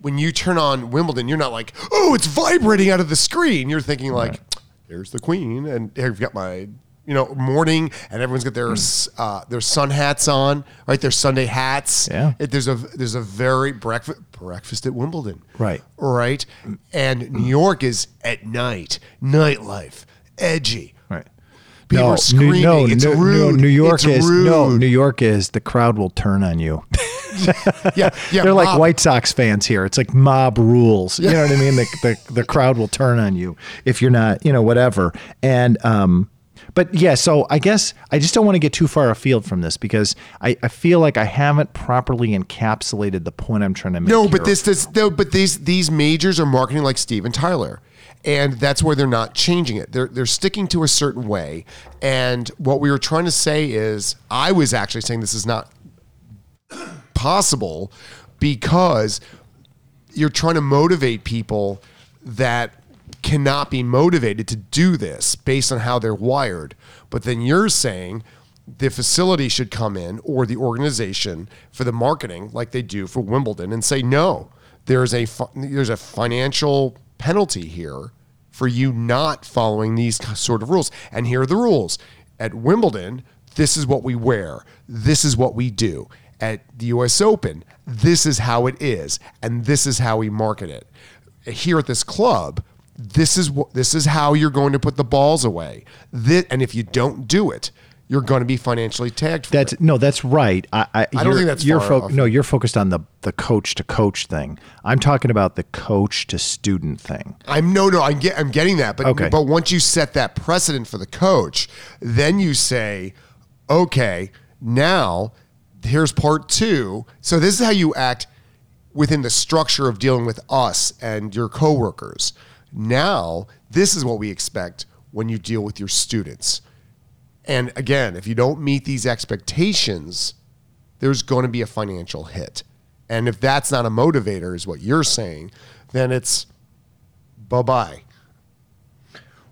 S2: when you turn on Wimbledon, you're not like, oh, it's vibrating out of the screen. You're thinking like, there's the queen, and here I've got my you know morning, and everyone's got their s uh, their sun hats on, right? Their Sunday hats.
S1: Yeah.
S2: It, there's a there's a very breakfast breakfast at Wimbledon.
S1: Right.
S2: Right. And New York is at night, nightlife, edgy.
S1: Right.
S2: People are
S1: New-
S2: screaming.
S1: No,
S2: it's
S1: no,
S2: rude.
S1: No, New York
S2: It's
S1: is no. New York is the crowd will turn on you.
S2: Yeah, yeah.
S1: They're like. White Sox fans here. It's like mob rules. You know what I mean? The, the the crowd will turn on you if you're not, you know, whatever. And um, but yeah. So I guess I just don't want to get too far afield from this because I, I feel like I haven't properly encapsulated the point I'm trying to make.
S2: No,
S1: here.
S2: but this, this, no, but these these majors are marketing like Steven Tyler, and that's where they're not changing it. They're they're sticking to a certain way. And what we were trying to say is, I was actually saying this is not possible because you're trying to motivate people that cannot be motivated to do this based on how they're wired. But then you're saying the facility should come in or the organization for the marketing like they do for Wimbledon and say no. There's a there's a financial penalty here for you not following these sort of rules. And here are the rules. At Wimbledon, this is what we wear, this is what we do. At the US Open, this is how it is, and this is how we market it. Here at this club, this is what this is how you're going to put the balls away. Thi- and if you don't do it, you're going to be financially tagged for
S1: That's
S2: it.
S1: no, that's right. I, I,
S2: don't think that's
S1: you're
S2: far off.
S1: no. You're focused on the the coach to coach thing. I'm talking about the coach to student thing.
S2: I'm no, no. I'm get, I'm getting that, but
S1: Okay.
S2: but once you set that precedent for the coach, then you say, okay, now here's part two. So this is how you act within the structure of dealing with us and your coworkers. Now this is what we expect when you deal with your students. And again, if you don't meet these expectations, there's going to be a financial hit. And if that's not a motivator, is what you're saying, then it's bye bye.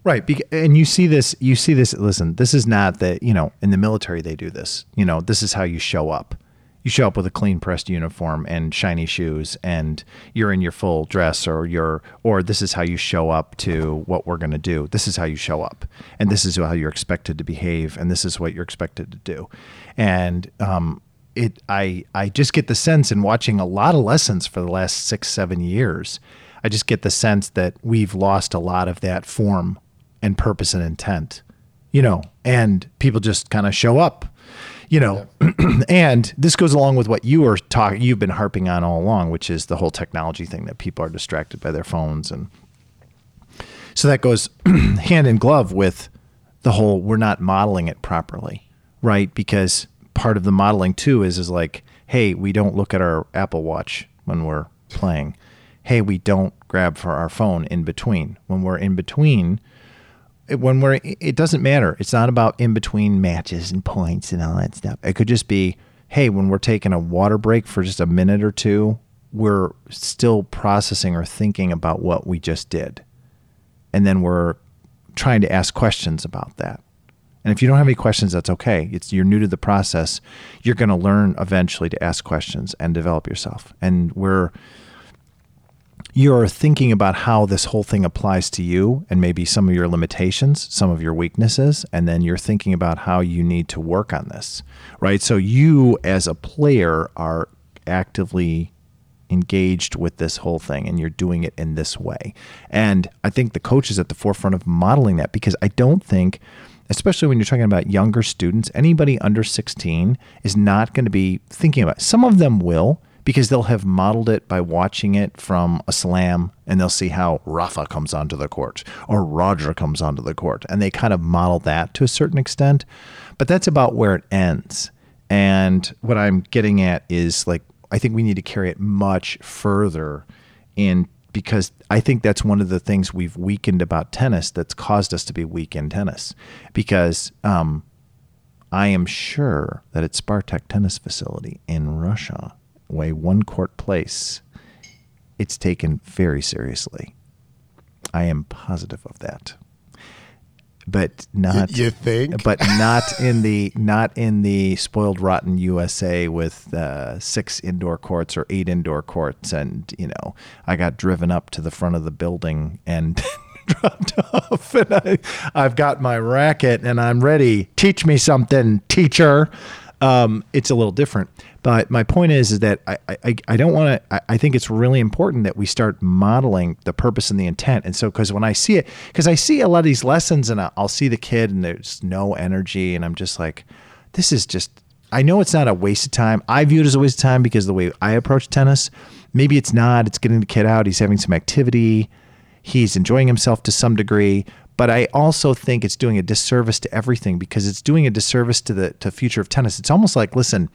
S1: Right. And you see this, you see this. Listen, this is not that, you know, in the military, they do this. You know, this is how you show up. You show up with a clean pressed uniform and shiny shoes, and you're in your full dress, or you're, or this is how you show up to what we're going to do. This is how you show up, and this is how you're expected to behave, and this is what you're expected to do. And um, it, I, I just get the sense in watching a lot of lessons for the last six, seven years. I just get the sense that we've lost a lot of that form and purpose and intent, you know, and people just kind of show up, you know. and this goes along with what you were talking, you've been harping on all along, which is the whole technology thing that people are distracted by their phones. And so that goes hand in glove with the whole we're not modeling it properly, right? Because part of the modeling too is is like, hey, we don't look at our Apple Watch when we're playing. Hey, we don't grab for our phone in between. When we're in between, when we're it doesn't matter. It's not about in between matches and points and all that stuff. It could just be, hey, when we're taking a water break for just a minute or two, we're still processing or thinking about what we just did and then we're trying to ask questions about that. And if you don't have any questions, that's okay. It's you're new to the process. You're going to learn eventually to ask questions and develop yourself. And we're you're thinking about how this whole thing applies to you and maybe some of your limitations, some of your weaknesses, and then you're thinking about how you need to work on this. Right? So you as a player are actively engaged with this whole thing and you're doing it in this way. And I think the coach is at the forefront of modeling that because I don't think especially when you're talking about younger students, anybody under 16 is not going to be thinking about it. Some of them will because they'll have modeled it by watching it from a slam and they'll see how Rafa comes onto the court or Roger comes onto the court and they kind of model that to a certain extent. But that's about where it ends. And what I'm getting at is like I think we need to carry it much further in because I think that's one of the things we've weakened about tennis that's caused us to be weak in tennis. Because um, I am sure that at Spartak Tennis Facility in Russia, way one court place, it's taken very seriously. I am positive of that. But not
S2: you think?
S1: but not in the not in the spoiled rotten USA with uh, six indoor courts or eight indoor courts, and you know I got driven up to the front of the building and dropped off, and I I've got my racket and I'm ready. Teach me something, teacher. Um, it's a little different, but my point is is that I I, I don't want to. I, I think it's really important that we start modeling the purpose and the intent. And so, because when I see it, because I see a lot of these lessons, and I'll, I'll see the kid, and there's no energy, and I'm just like, this is just. I know it's not a waste of time. I view it as a waste of time because the way I approach tennis, maybe it's not. It's getting the kid out. He's having some activity. He's enjoying himself to some degree. But I also think it's doing a disservice to everything because it's doing a disservice to the to future of tennis. It's almost like, listen,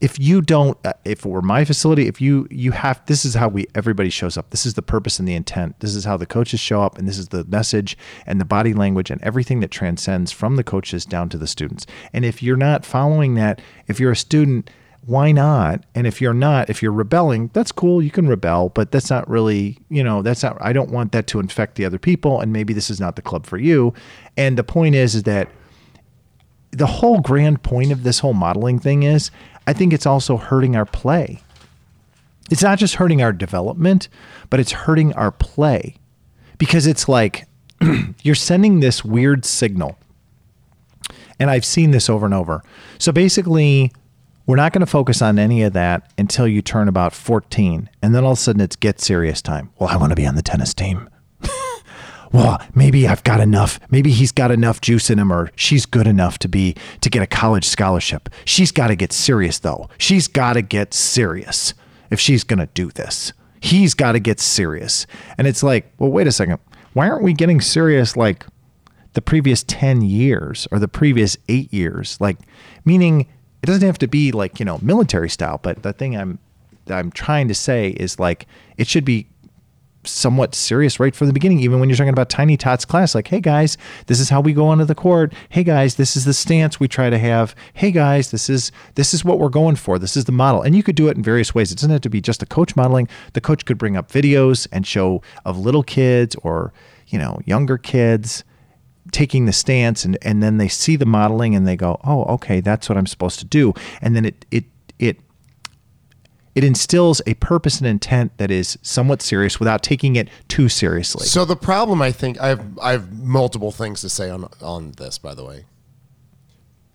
S1: if you don't uh, if it were my facility if you you have this is how we everybody shows up. This is the purpose and the intent. This is how the coaches show up and this is the message and the body language and everything that transcends from the coaches down to the students. And if you're not following that if you're a student why not and if you're not if you're rebelling that's cool you can rebel but that's not really you know that's not i don't want that to infect the other people and maybe this is not the club for you and the point is is that the whole grand point of this whole modeling thing is I think it's also hurting our play. It's not just hurting our development, but it's hurting our play because it's like you're sending this weird signal. And I've seen this over and over. So basically, we're not going to focus on any of that until you turn about 14. And then all of a sudden it's get serious time. Well, I want to be on the tennis team. well, maybe I've got enough. Maybe he's got enough juice in him or she's good enough to be to get a college scholarship. She's got to get serious though. She's got to get serious if she's going to do this. He's got to get serious. And it's like, well, wait a second. Why aren't we getting serious like the previous 10 years or the previous 8 years? Like meaning it doesn't have to be like, you know, military style, but the thing I'm I'm trying to say is like it should be somewhat serious right from the beginning, even when you're talking about Tiny Tots class. Like, hey guys, this is how we go onto the court. Hey guys, this is the stance we try to have. Hey guys, this is this is what we're going for. This is the model. And you could do it in various ways. It doesn't have to be just the coach modeling. The coach could bring up videos and show of little kids or, you know, younger kids taking the stance and, and then they see the modeling and they go, Oh, okay, that's what I'm supposed to do. And then it it it it instills a purpose and intent that is somewhat serious without taking it too seriously.
S2: So the problem, I think, I have I have multiple things to say on on this. By the way,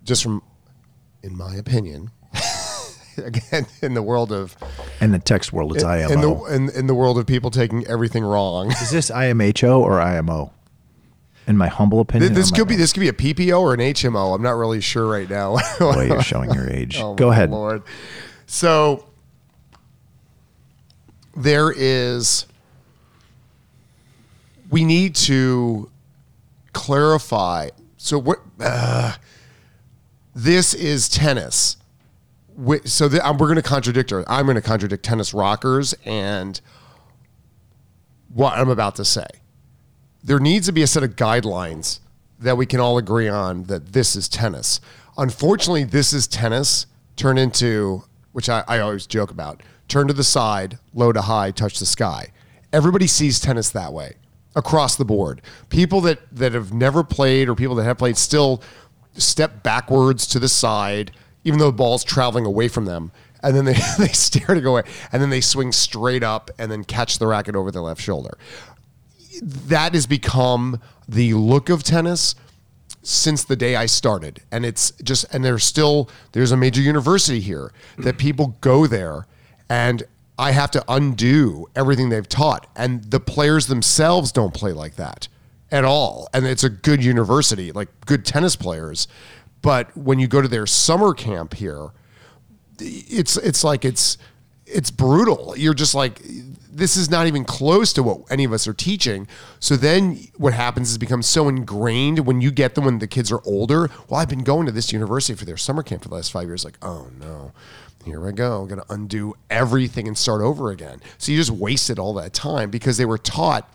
S2: just from, in my opinion, again, in the world of
S1: in the text world, it's IMO.
S2: in the in, in the world of people taking everything wrong.
S1: is this IMHO or IMO? In my humble opinion,
S2: This
S1: or
S2: could be this could be a PPO or an HMO. I'm not really sure right now.
S1: Boy, you're showing your age.
S2: Oh,
S1: Go ahead.
S2: Lord. So there is. We need to clarify. So what? Uh, this is tennis. So the, we're going to contradict her. I'm going to contradict tennis rockers and what I'm about to say. There needs to be a set of guidelines that we can all agree on that this is tennis. Unfortunately, this is tennis turned into, which I, I always joke about, turn to the side, low to high, touch the sky. Everybody sees tennis that way across the board. People that, that have never played or people that have played still step backwards to the side, even though the ball's traveling away from them. And then they, they stare to go away. And then they swing straight up and then catch the racket over their left shoulder that has become the look of tennis since the day I started. And it's just, and there's still, there's a major university here that mm. people go there and I have to undo everything they've taught. And the players themselves don't play like that at all. And it's a good university, like good tennis players. But when you go to their summer camp here, it's it's like it's it's brutal. You're just like this is not even close to what any of us are teaching. So then what happens is becomes so ingrained when you get them when the kids are older. Well, I've been going to this university for their summer camp for the last five years. Like, oh no, here I go. I'm gonna undo everything and start over again. So you just wasted all that time because they were taught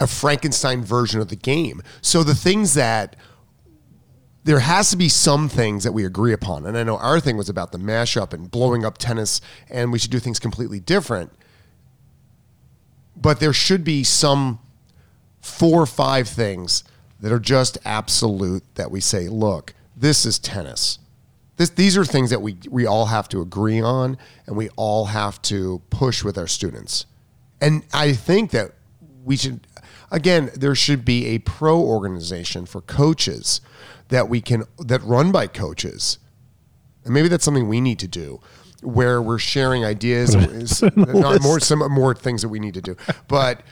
S2: a Frankenstein version of the game. So the things that there has to be some things that we agree upon. And I know our thing was about the mashup and blowing up tennis, and we should do things completely different. But there should be some four or five things that are just absolute that we say, look, this is tennis. This, these are things that we, we all have to agree on and we all have to push with our students. And I think that we should, again, there should be a pro organization for coaches that we can, that run by coaches. And maybe that's something we need to do where we're sharing ideas. not more, some more things that we need to do. But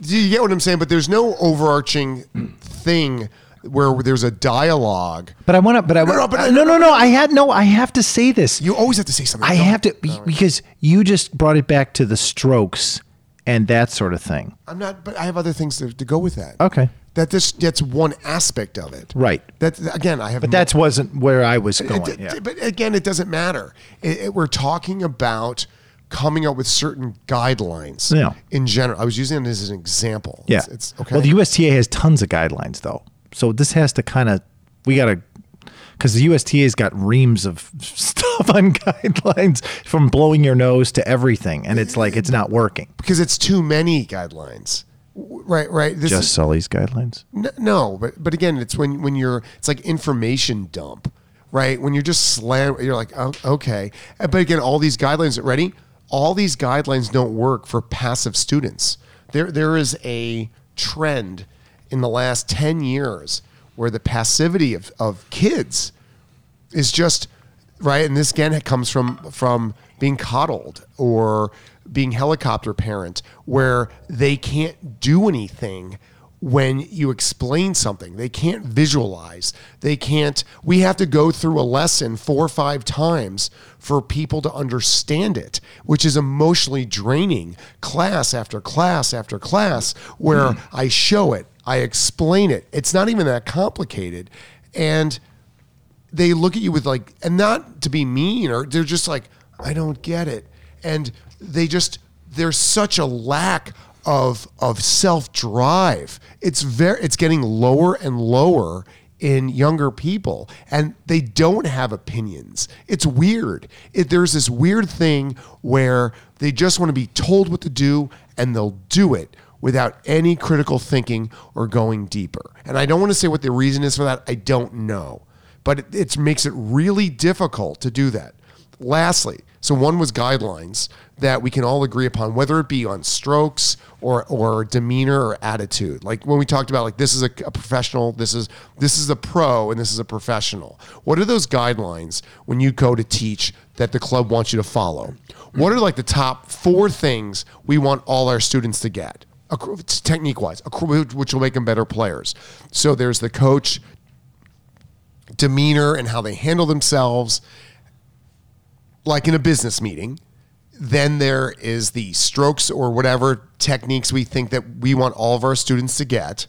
S2: do you get what I'm saying? But there's no overarching thing where there's a dialogue.
S1: But I want to. But I
S2: No, no, but-
S1: no, no, no. I had no. I have to say this.
S2: You always have to say something.
S1: I
S2: Don't-
S1: have to be, because you just brought it back to the strokes and that sort of thing.
S2: I'm not, but I have other things to, to go with that.
S1: Okay.
S2: That this that's one aspect of it.
S1: Right.
S2: That again, I have.
S1: But that wasn't where I was going.
S2: it-
S1: yeah.
S2: But again, it doesn't matter. It- it- we're talking about coming up with certain guidelines.
S1: Yeah.
S2: In general, I was using it as an example.
S1: Yeah.
S2: It's, it's okay.
S1: Well, the USTA has tons of guidelines, though. So this has to kind of, we got to, because the USTA's got reams of stuff on guidelines from blowing your nose to everything. And it's like, it's not working.
S2: because it's too many guidelines. Right. Right. This
S1: Just
S2: is,
S1: Sully's guidelines.
S2: N- No, but but again, it's when when you're it's like information dump, right? When you're just slam, you're like, oh, okay. But again, all these guidelines, ready? All these guidelines don't work for passive students. There there is a trend in the last ten years where the passivity of, of kids is just right and this again comes from from being coddled or being helicopter parent where they can't do anything when you explain something. They can't visualize. They can't we have to go through a lesson four or five times for people to understand it which is emotionally draining class after class after class where hmm. i show it i explain it. It's not even that complicated. And they look at you with like, and not to be mean, or they're just like, I don't get it, and they just there's such a lack of of self drive. It's very it's getting lower and lower in younger people and they don't have opinions. It's weird. It, there's this weird thing where they just want to be told what to do and they'll do it without any critical thinking or going deeper. And I don't want to say what the reason is for that. I don't know but it, it makes it really difficult to do that. Lastly, so one was guidelines that we can all agree upon, whether it be on strokes or or demeanor or attitude. Like when we talked about like this is a, a professional, this is this is a pro, and this is a professional. What are those guidelines when you go to teach that the club wants you to follow? What are like the top four things we want all our students to get? Technique wise, which will make them better players. So there's the coach demeanor and how they handle themselves, like in a business meeting. Then there is the strokes or whatever techniques we think that we want all of our students to get.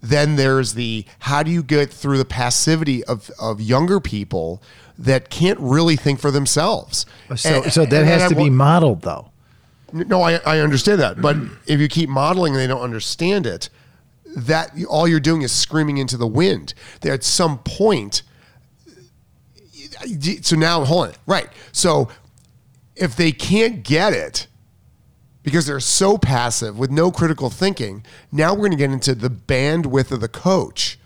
S2: Then there's the how do you get through the passivity of, of younger people that can't really think for themselves.
S1: So,
S2: And-
S1: so that has
S2: I
S1: to be modeled, though.
S2: no, I, I understand that. But if you keep modeling and they don't understand it, that all you're doing is screaming into the wind. There at some point. So now, hold on. Right. So if they can't get it because they're so passive with no critical thinking, now we're going to get into the bandwidth of the coach.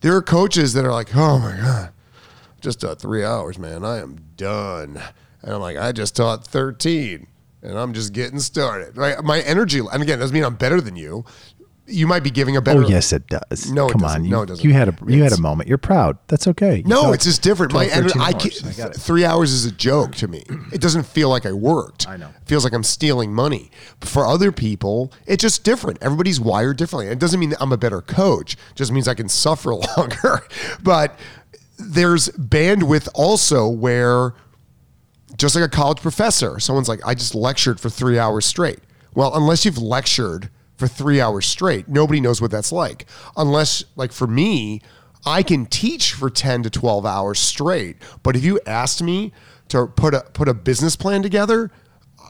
S2: There are coaches that are like, oh my God, just taught three hours, man. I am done. And I'm like, I just taught 13 and I'm just getting started. Right. My energy, and again, doesn't mean I'm better than you. You might be giving a better.
S1: Oh yes, it does.
S2: No,
S1: come on. You,
S2: No, it doesn't.
S1: You had a you had a moment. You're proud. That's okay. You
S2: No, it's just different. My
S1: taught
S2: ener-
S1: 13
S2: I
S1: hours. I got it.
S2: three hours is a joke to me. It doesn't feel like I worked.
S1: I know.
S2: It feels like I'm stealing money. But for other people, it's just different. Everybody's wired differently. It doesn't mean that I'm a better coach. It just means I can suffer longer. but there's bandwidth also where just like a college professor, someone's like, I just lectured for three hours straight. Well, unless you've lectured for three hours straight, nobody knows what that's like. Unless, like for me, I can teach for 10 to 12 hours straight. But if you asked me to put a put a business plan together,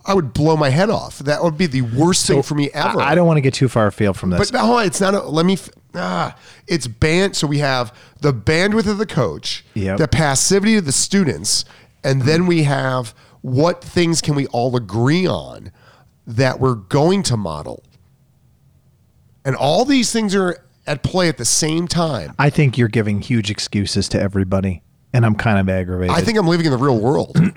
S2: I would blow my head off. That would be the worst thing for me ever.
S1: I, I don't want to get too far afield from this.
S2: But no, it's not. A, let me. Ah, it's band. So we have the bandwidth of the coach,
S1: Yep.
S2: the passivity of the students, and then we have what things can we all agree on that we're going to model. And all these things are at play at the same time.
S1: I think you're giving huge excuses to everybody, and I'm kind of aggravated.
S2: I think I'm living in the real world.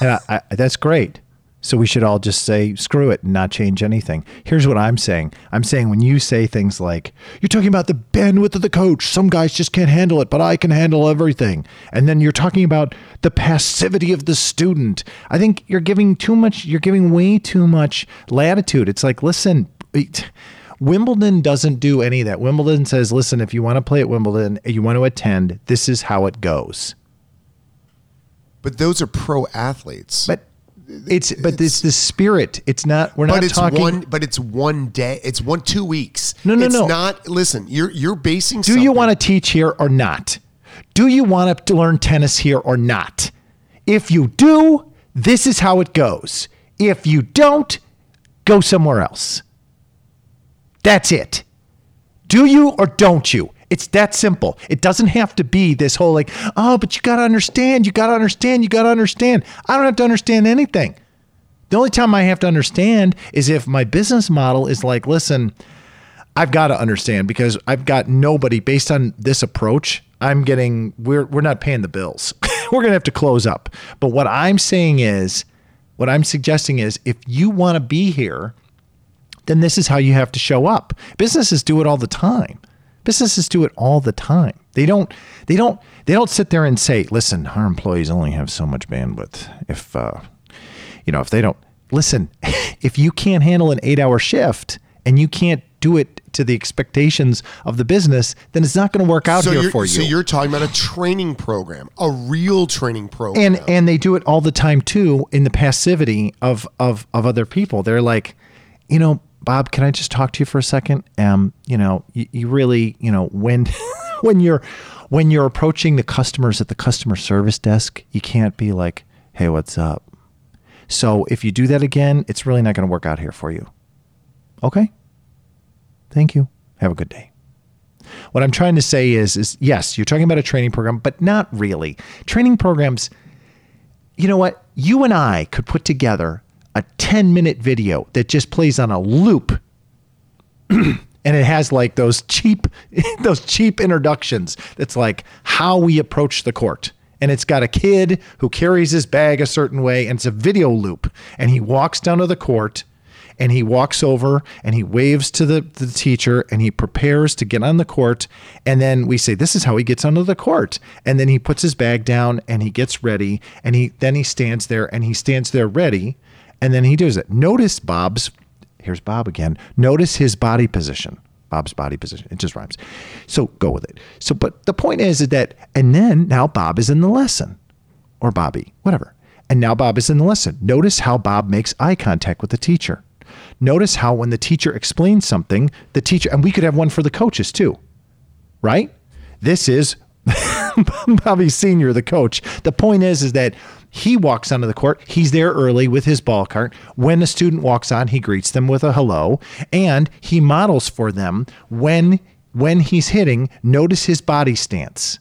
S1: And I, I, that's great. So we should all just say screw it and not change anything. Here's what I'm saying. I'm saying when you say things like you're talking about the bandwidth of the coach, some guys just can't handle it, but I can handle everything. And then you're talking about the passivity of the student. I think you're giving too much. You're giving way too much latitude. It's like listen. It, Wimbledon doesn't do any of that. Wimbledon says, listen, if you want to play at Wimbledon, you want to attend, this is how it goes.
S2: but those are pro athletes.
S1: But it's but it's the spirit. It's not. We're not
S2: but it's
S1: talking.
S2: one. But it's one day. It's one two weeks.
S1: No, no,
S2: it's
S1: no.
S2: Not listen. You're you're basing.
S1: do you want to teach here or not? Do you want to learn tennis here or not? If you do, this is how it goes. If you don't, go somewhere else. That's it. Do you or don't you? It's that simple. It doesn't have to be this whole like, oh, but you got to understand, you got to understand, you got to understand. I don't have to understand anything. The only time I have to understand is if my business model is like, listen, I've got to understand because I've got nobody based on this approach. I'm getting we're we're not paying the bills. we're going to have to close up. But what I'm saying is what I'm suggesting is if you want to be here, then this is how you have to show up. Businesses do it all the time. Businesses do it all the time. They don't they don't they don't sit there and say, "Listen, our employees only have so much bandwidth. If uh you know, if they don't listen, if you can't handle an 8-hour shift and you can't do it to the expectations of the business, then it's not going to work out
S2: so
S1: here for you.
S2: So you're talking about a training program, a real training program.
S1: and and they do it all the time too in the passivity of of of other people they're like you know bob can i just talk to you for a second? Um you know you, you really you know when when you're when you're approaching the customers at the customer service desk you can't be like hey what's up? So if you do that again it's really not going to work out here for you. Okay? Thank you. Have a good day. What I'm trying to say is, is yes, you're talking about a training program, but not really. Training programs, you know what? You and I could put together a 10 minute video that just plays on a loop. and it has like those cheap, those cheap introductions. That's like how we approach the court. And it's got a kid who carries his bag a certain way, and it's a video loop. And he walks down to the court and he walks over and he waves to the, the teacher and he prepares to get on the court and then we say this is how he gets onto the court and then he puts his bag down and he gets ready and he then he stands there and he stands there ready and then he does it notice bob's here's bob again notice his body position bob's body position it just rhymes so go with it so but the point is that and then now bob is in the lesson or bobby whatever and now Bob is in the lesson. Notice how Bob makes eye contact with the teacher. Notice how when the teacher explains something, the teacher, and we could have one for the coaches too, right? This is Bobby Senior, the coach. The point is, is that he walks onto the court. He's there early with his ball cart. When a student walks on, he greets them with a hello, and he models for them when when he's hitting. Notice his body stance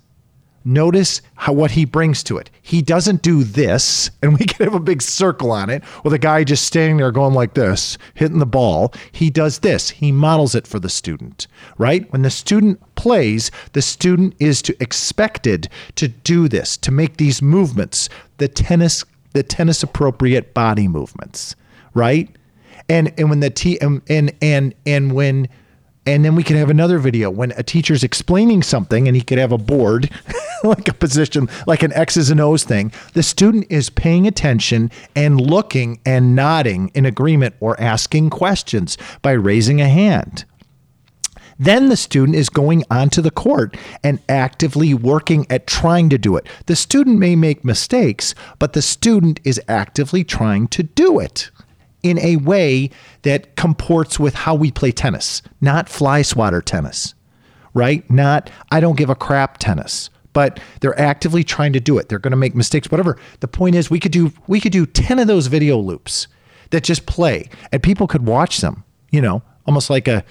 S1: notice how what he brings to it. He doesn't do this, and we can have a big circle on it with a guy just standing there going like this, hitting the ball. He does this. He models it for the student, right? When the student plays, the student is to expected to do this, to make these movements, the tennis, the tennis appropriate body movements, right? And and when the t and and and, and when and then we can have another video when a teacher's explaining something and he could have a board, like a position, like an X's and O's thing. The student is paying attention and looking and nodding in agreement or asking questions by raising a hand. Then the student is going onto the court and actively working at trying to do it. The student may make mistakes, but the student is actively trying to do it in a way that comports with how we play tennis, not fly swatter tennis, right? Not I don't give a crap tennis. But they're actively trying to do it. They're going to make mistakes, whatever. The point is, we could do we could do ten of those video loops that just play, and people could watch them. You know, almost like a,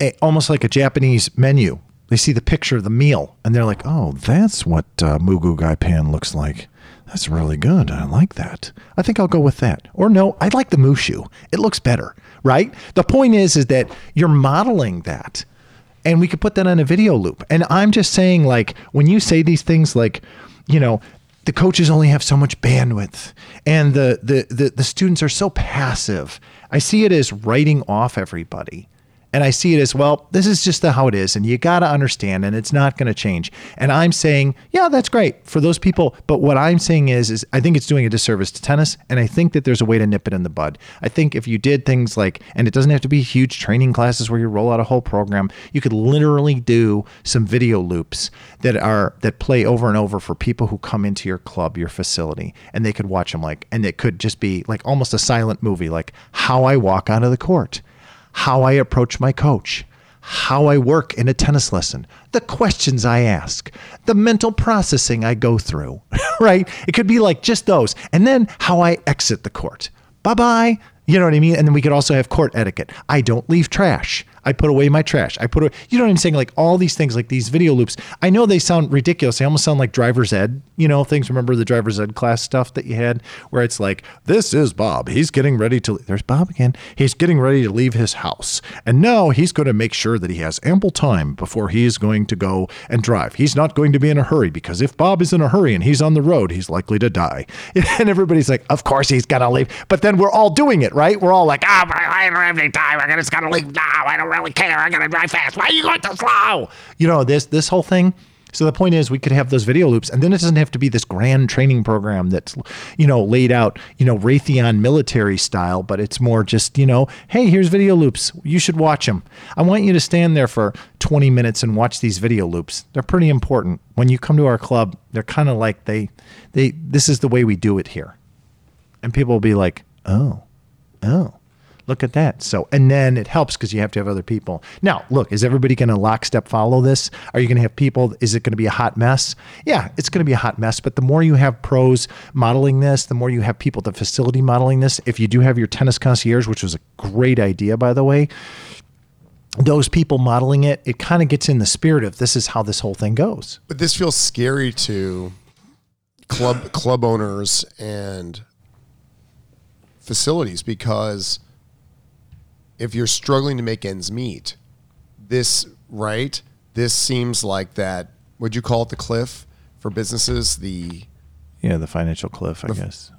S1: a almost like a Japanese menu. They see the picture of the meal, and they're like, "Oh, that's what uh, Moo Goo Gai Pan looks like." That's really good. I like that. I think I'll go with that. Or no, I like the Mushu. It looks better, right? The point is is that you're modeling that. And we could put that on a video loop. And I'm just saying like when you say these things like, you know, the coaches only have so much bandwidth and the the the, the students are so passive. I see it as writing off everybody. And I see it as well, this is just the, how it is. And you got to understand, and it's not going to change. And I'm saying, yeah, that's great for those people. But what I'm saying is, is I think it's doing a disservice to tennis. And I think that there's a way to nip it in the bud. I think if you did things like, and it doesn't have to be huge training classes where you roll out a whole program, you could literally do some video loops that are, that play over and over for people who come into your club, your facility, and they could watch them like, and it could just be like almost a silent movie, like how I walk onto the court how I approach my coach, how I work in a tennis lesson, the questions I ask, the mental processing I go through, right? It could be like just those. And then how I exit the court. Bye bye. You know what I mean? And then we could also have court etiquette. I don't leave trash. I put away my trash. I put, away, you know what I'm saying? Like all these things, like these video loops. I know they sound ridiculous. They almost sound like driver's ed, you know, things. Remember the driver's ed class stuff that you had where it's like, this is Bob. He's getting ready to, there's Bob again. He's getting ready to leave his house. And now he's going to make sure that he has ample time before he is going to go and drive. He's not going to be in a hurry because if Bob is in a hurry and he's on the road, he's likely to die. And everybody's like, of course he's going to leave. But then we're all doing it, right? We're all like, ah, I don't have any time. I just got to leave now. I don't really care. I gotta drive fast. Why are you going so slow? You know this this whole thing. So the point is, we could have those video loops, and then it doesn't have to be this grand training program that's, you know, laid out, you know, Raytheon military style. But it's more just, you know, hey, here's video loops. You should watch them. I want you to stand there for 20 minutes and watch these video loops. They're pretty important. When you come to our club, they're kind of like they, they. This is the way we do it here, and people will be like, oh, oh look at that. So and then it helps because you have to have other people. Now look is everybody going to lockstep follow this? Are you going to have people is it going to be a hot mess? Yeah it's going to be a hot mess but the more you have pros modeling this the more you have people the facility modeling this. If you do have your tennis concierge which was a great idea by the way those people modeling it it kind of gets in the spirit of this is how this whole thing goes.
S2: But this feels scary to club club owners and facilities because if you're struggling to make ends meet, this right, this seems like that. Would you call it the cliff for businesses? The
S1: yeah the financial cliff i guess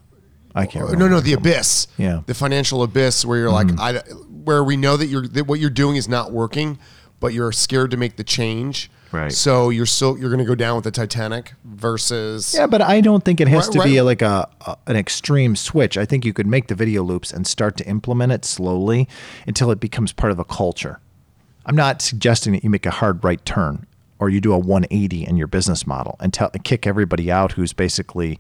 S1: i can't
S2: no,
S1: remember.
S2: no, the abyss.
S1: Yeah.
S2: The financial abyss where you're like, mm-hmm. I, where we know that you're that what you're doing is not working, but you're scared to make the change.
S1: Right.
S2: So you're still you're going to go down with the Titanic versus
S1: Yeah, but I don't think it has
S2: Right-
S1: to be like a, a an extreme switch. I think you could make the video loops and start to implement it slowly until it becomes part of a culture. I'm not suggesting that you make a hard right turn or you do a 180 in your business model and tell kick everybody out who's basically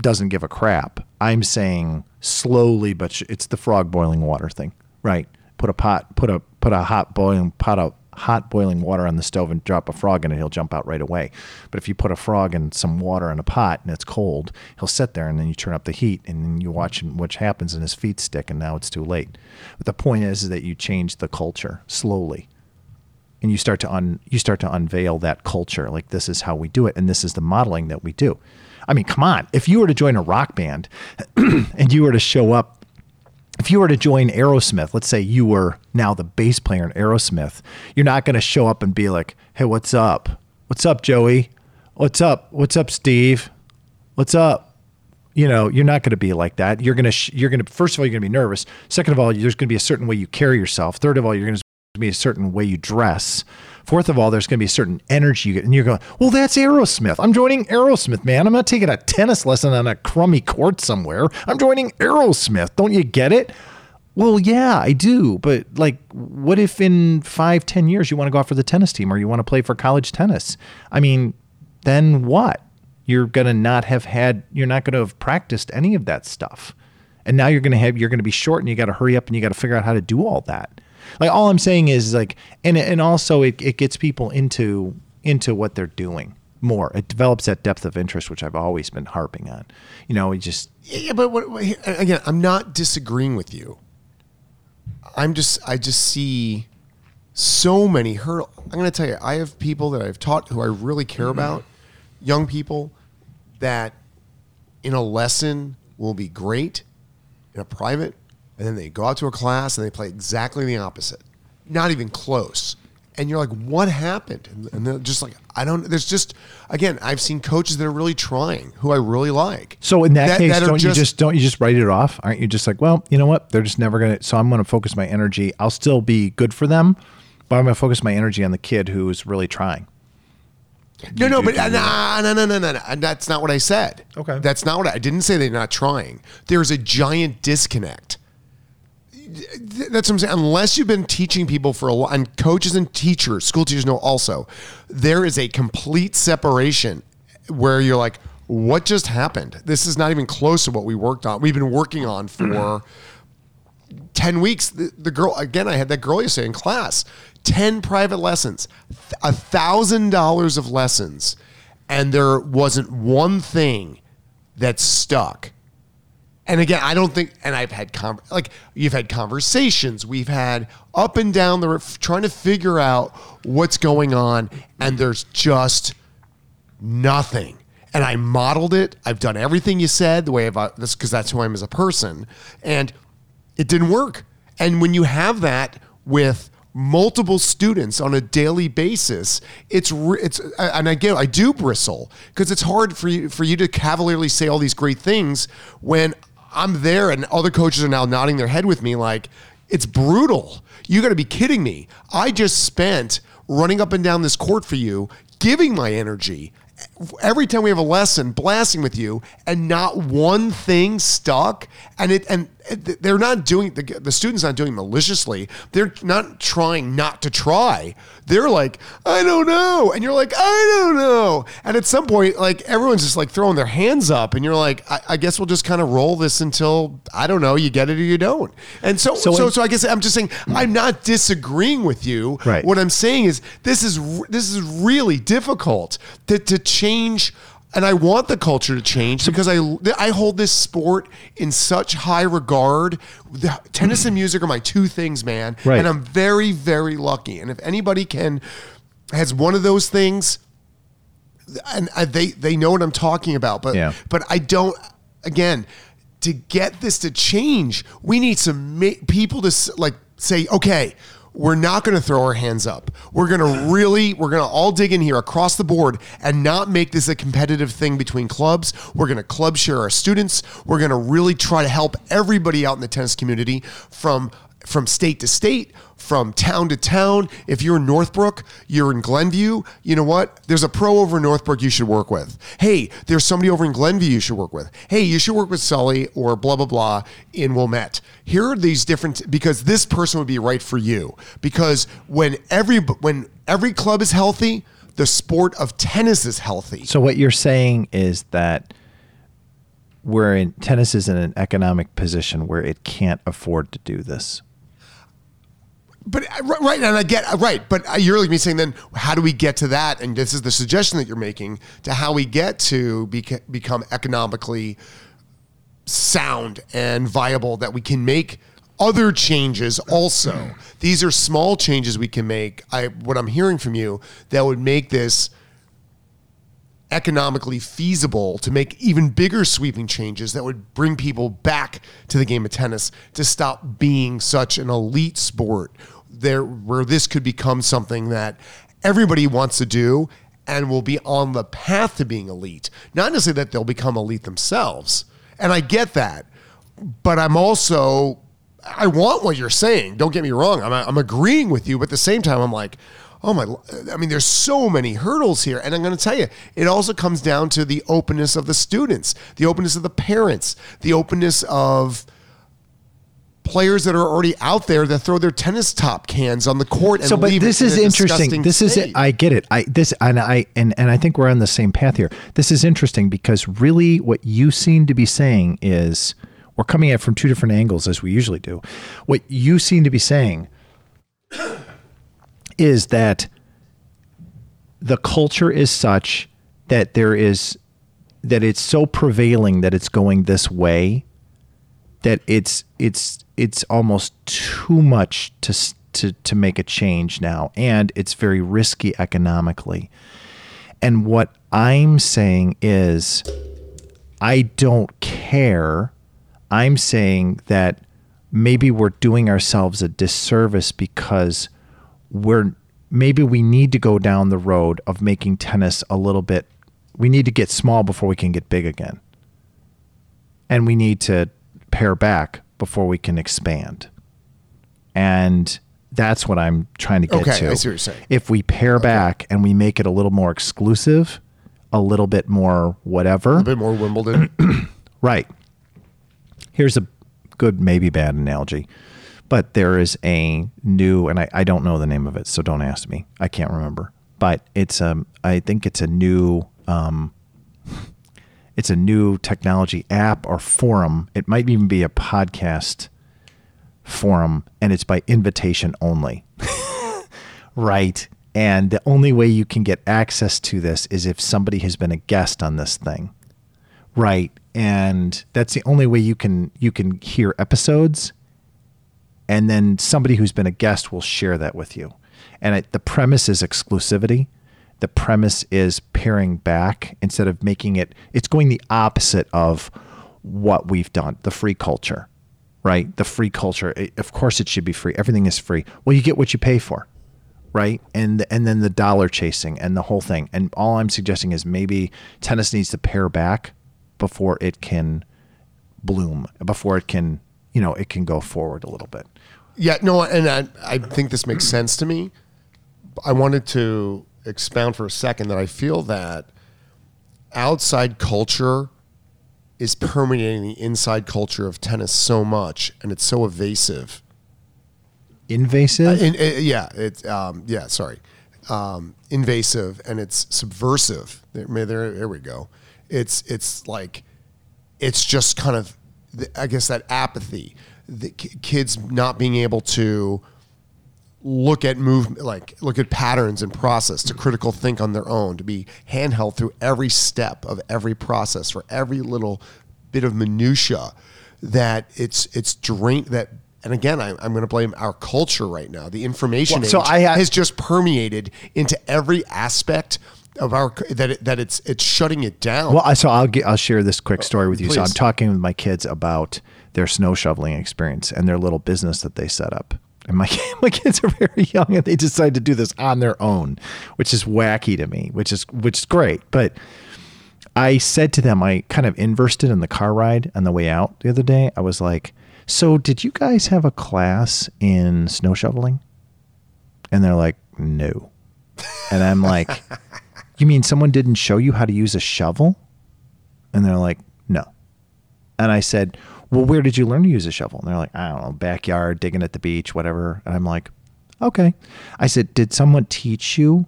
S1: doesn't give a crap. I'm saying slowly, but sh- it's the frog boiling water thing, right? Put a pot, put a put a hot boiling pot of hot boiling water on the stove and drop a frog in it, he'll jump out right away. But if you put a frog in some water in a pot and it's cold, he'll sit there and then you turn up the heat and then you watch what happens and his feet stick and now it's too late. But the point is, is that you change the culture slowly and you start to un you start to unveil that culture like this is how we do it and this is the modeling that we do i mean come on if you were to join a rock band and you were to show up if you were to join aerosmith let's say you were now the bass player in aerosmith you're not going to show up and be like hey what's up? What's up joey? What's up? What's up steve? What's up? You know you're not going to be like that. You're going to sh- you're going to first of all you're going to be nervous. Second of all there's going to be a certain way you carry yourself. Third of all you're going to be a certain way you dress fourth of all there's going to be a certain energy you get and you're going well that's aerosmith. I'm joining aerosmith man. I'm not taking a tennis lesson on a crummy court somewhere. I'm joining aerosmith. Don't you get it? Well yeah i do but like what if in five ten years you want to go out for the tennis team or you want to play for college tennis? I mean then what? You're going to not have had you're not going to have practiced any of that stuff. And now you're going to have you're going to be short and you got to hurry up and you got to figure out how to do all that like all i'm saying is like and and also it, it gets people into into what they're doing more it develops that depth of interest which i've always been harping on you know it just
S2: Yeah, but what, what- again, I'm not disagreeing with you. I'm just, I just see so many hurdles. I'm going to tell you, I have people that I've taught who I really care mm-hmm. about, young people that in a lesson will be great in a private, and then they go out to a class and they play exactly the opposite, not even close. And you're like, what happened? And- And they're just like, I don't. There's just, again, I've seen coaches that are really trying, who I really like.
S1: So in that, case,
S2: are
S1: don't you just don't you just write it off? Aren't you just like, well, you know what? They're just never gonna. So I'm gonna focus my energy. I'll still be good for them, but I'm gonna focus my energy on the kid who is really trying.
S2: No, no, but uh, nah, no, no, no, no, no. That's not what I said.
S1: Okay.
S2: That's not what I, I didn't say. They're not trying. There's a giant disconnect. Th- That's what I'm saying. Unless you've been teaching people for a while, and coaches and teachers, school teachers know also, there is a complete separation where you're like, what just happened? This is not even close to what we worked on. We've been working on for mm-hmm. 10 weeks. The, the girl, again, I had that girl yesterday in class, 10 private lessons, a thousand dollars of lessons. And there wasn't one thing that stuck. And again, I don't think, and I've had, con- like, you've had conversations, we've had up and down the, r- trying to figure out what's going on. And there's just nothing. And I modeled it. I've done everything you said the way I've, uh, this, because that's who I am as a person. And it didn't work. And when you have that with multiple students on a daily basis, it's it's and again I do bristle because it's hard for you for you to cavalierly say all these great things when I'm there and other coaches are now nodding their head with me like It's brutal. You got to be kidding me. I just spent running up and down this court for you, giving my energy every time we have a lesson, blasting with you, and not one thing stuck. And it and they're not doing the, the students not doing maliciously. They're not trying not to try. They're like, I don't know, and you're like, I don't know. And at some point, like everyone's just like throwing their hands up, and you're like, I, I guess we'll just kind of roll this until I don't know, you get it or you don't. And so,
S1: So
S2: so, so I guess I'm just saying I'm not disagreeing with you.
S1: Right.
S2: What I'm saying is this is this is really difficult to to change. And I want the culture to change because I I hold this sport in such high regard. The, tennis and music are my two things, man.
S1: Right.
S2: And I'm very very lucky. And if anybody can has one of those things, and I, they they know what I'm talking about. But
S1: Yeah.
S2: but I don't. Again, to get this to change, we need some ma- people to like say, okay. We're not going to throw our hands up. We're going to really, we're going to all dig in here across the board and not make this a competitive thing between clubs. We're going to club share our students. We're going to really try to help everybody out in the tennis community from from state to state, from town to town. If you're in Northbrook, you're in Glenview, you know what? There's a pro over in Northbrook you should work with. Hey, there's somebody over in Glenview you should work with. Hey, you should work with Sully or blah, blah, blah in Wilmette. Here are these different, because this person would be right for you. Because when every, when every club is healthy, the sport of tennis is healthy.
S1: So what you're saying is that we're in tennis is in an economic position where it can't afford to do this.
S2: But uh, right, and I get uh, right, but uh, you're like me saying then how do we get to that? And this is the suggestion that you're making to how we get to beca- become economically sound and viable that we can make other changes also. These are small changes we can make. I what I'm hearing from you that would make this economically feasible to make even bigger sweeping changes that would bring people back to the game of tennis to stop being such an elite sport there where this could become something that everybody wants to do and will be on the path to being elite. Not necessarily that they'll become elite themselves and i get that but i'm also i want what you're saying don't get me wrong i'm, I'm agreeing with you but at the same time i'm like oh my i mean there's so many hurdles here and i'm going to tell you it also comes down to the openness of the students the openness of the parents the openness of players that are already out there that throw their tennis top cans on the court and
S1: so but
S2: leave
S1: this
S2: it in
S1: is interesting. this is it. i get it. I this and i and, and i think we're on the same path here. This is interesting because really what you seem to be saying is we're coming at it from two different angles as we usually do. What you seem to be saying is that the culture is such that there is that it's so prevailing that it's going this way that it's it's it's almost too much to to to make a change now and it's very risky economically. And what i'm saying is i don't care. I'm saying that maybe we're doing ourselves a disservice because we're maybe we need to go down the road of making tennis a little bit we need to get small before we can get big again. And we need to pare back before we can expand. And that's what I'm trying to get
S2: Okay,
S1: to.
S2: I see what you're saying.
S1: If we pare back and we make it a little more exclusive, a little bit more whatever,
S2: a bit more wimbledon
S1: right. Here's a good, maybe bad analogy, but there is a new, and I, I don't know the name of it, so don't ask me. I can't remember, but it's um I think it's a new um it's a new technology app or forum. It might even be a podcast forum, and it's by invitation only. right. And the only way you can get access to this is if somebody has been a guest on this thing. Right. And that's the only way you can you can hear episodes and then somebody who's been a guest will share that with you. And it, the premise is exclusivity. The premise is paring back instead of making it. It's going the opposite of what we've done. The free culture, right? The free culture. it- of course, it should be free. Everything is free. Well, you get what you pay for, right? And and then the dollar chasing and the whole thing. And all I'm suggesting is maybe tennis needs to pare back before it can bloom, before it can you know it can go forward a little bit.
S2: Yeah, no, and I, I think this makes sense to me. I wanted to expound for a second that I feel that outside culture is permeating the inside culture of tennis so much, and it's so evasive.
S1: Invasive.
S2: In, uh, yeah, it's um, yeah, sorry, um, invasive, and it's subversive. There, there, there we go. It's it's like it's just kind of, I guess that apathy, the ki- kids not being able to look at movement, like look at patterns and process, to critical think on their own, to be handheld through every step of every process for every little bit of minutia. That it's it's drain that. And again, I, I'm going to blame our culture right now. The information
S1: Well, so I ha-
S2: has just permeated into every aspect of our that it, that it's it's shutting it down.
S1: Well, I- so I'll get, I'll share this quick oh, story with you. So I'm talking with my kids about their snow shoveling experience and their little business that they set up. And my my kids are very young and they decide to do this on their own, which is wacky to me, which is which is great. But I said to them, I kind of inversed it in the car ride on the way out the other day. I was like, "So, did you guys have a class in snow shoveling?" And they're like, "No." And I'm like, "You mean someone didn't show you how to use a shovel?" And they're like, "No." And I said, "Well, where did you learn to use a shovel?" And they're like, "I don't know, backyard, digging at the beach, whatever." And I'm like, "Okay." I said, "Did someone teach you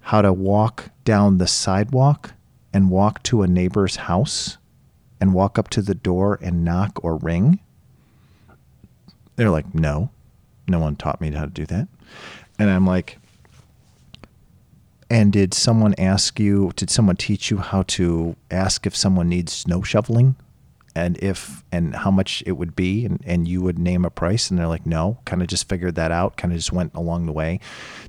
S1: how to walk down the sidewalk and walk to a neighbor's house and walk up to the door and knock or ring?" They're like, "No. No one taught me how to do that." And I'm like, and did someone ask you, did someone teach you how to ask if someone needs snow shoveling and if, and how much it would be? And, and you would name a price. And they're like, no, kind of just figured that out, kind of just went along the way.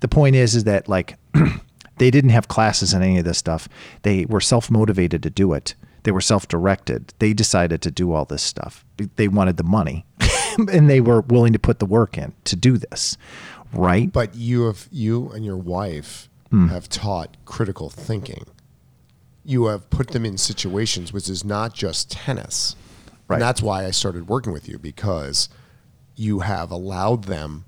S1: The point is, is that like they didn't have classes in any of this stuff. They were self motivated to do it. They were self directed. They decided to do all this stuff. They wanted the money and they were willing to put the work in to do this. Right.
S2: But you have you and your wife
S1: Hmm.
S2: have taught critical thinking. You have put them in situations which is not just tennis.
S1: Right.
S2: And that's why I started working with you because you have allowed them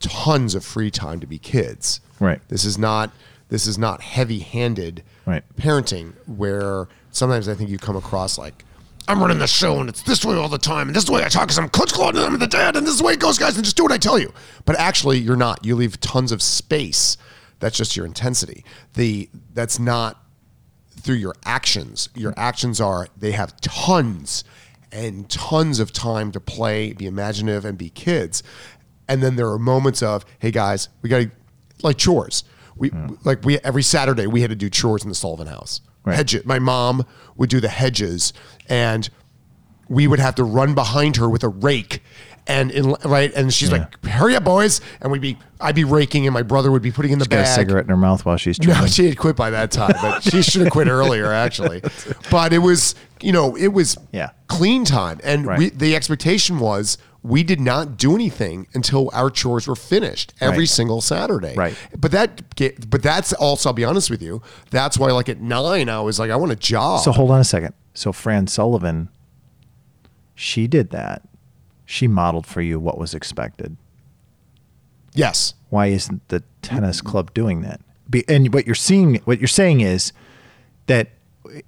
S2: tons of free time to be kids.
S1: Right.
S2: This is not this is not heavy-handed
S1: Right.
S2: parenting where sometimes I think you come across like I'm running the show and it's this way all the time and this is the way I talk because I'm Coach Claude and I'm the dad and this is the way it goes, guys, and just do what I tell you. But actually, you're not. You leave tons of space. That's just your intensity. The that's not through your actions. Your actions are they have tons and tons of time to play, be imaginative, and be kids. And then there are moments of, hey guys, we got to like chores. We hmm. like we every Saturday we had to do chores in the Sullivan house.
S1: Right.
S2: Hedge. My mom would do the hedges, and we would have to run behind her with a rake. And in, right, and she's like, "Hurry up, boys!" And we'd be, I'd be raking, and my brother would be putting in the
S1: Got a
S2: bag.
S1: cigarette in her mouth while she's
S2: No, she had quit by that time, but she should have quit earlier, actually. But it was, you know, it was
S1: Yeah.
S2: clean time, and
S1: Right.
S2: we, the expectation was we did not do anything until our chores were finished every
S1: Right.
S2: single Saturday.
S1: Right.
S2: But that, get, but that's also. I'll be honest with you. That's why, like at nine, I was like, I want a job.
S1: So hold on a second. So Fran Sullivan, she did that. She modeled for you what was expected.
S2: yes,
S1: Why isn't the tennis club doing that? Be, and what you're seeing, what you're saying is that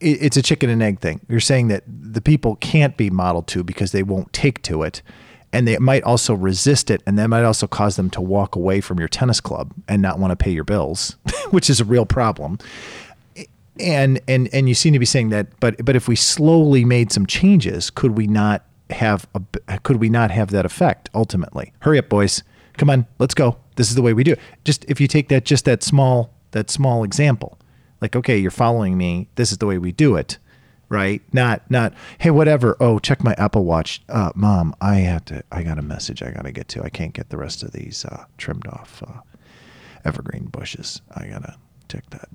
S1: it, it's a chicken and egg thing. You're saying that the people can't be modeled to because they won't take to it, and they might also resist it, and that might also cause them to walk away from your tennis club and not want to pay your bills, which is a real problem. and and and you seem to be saying that but but if we slowly made some changes could we not have a could we not have that effect ultimately? Hurry up boys. Come on let's go. This is the way we do it. Just if you take that just that small that small example. Like okay you're following me. This is the way we do it right? Not not hey whatever. Oh check my apple watch. Uh mom i have to i got a message i gotta get to. I can't get the rest of these uh trimmed off uh evergreen bushes. I gotta check that.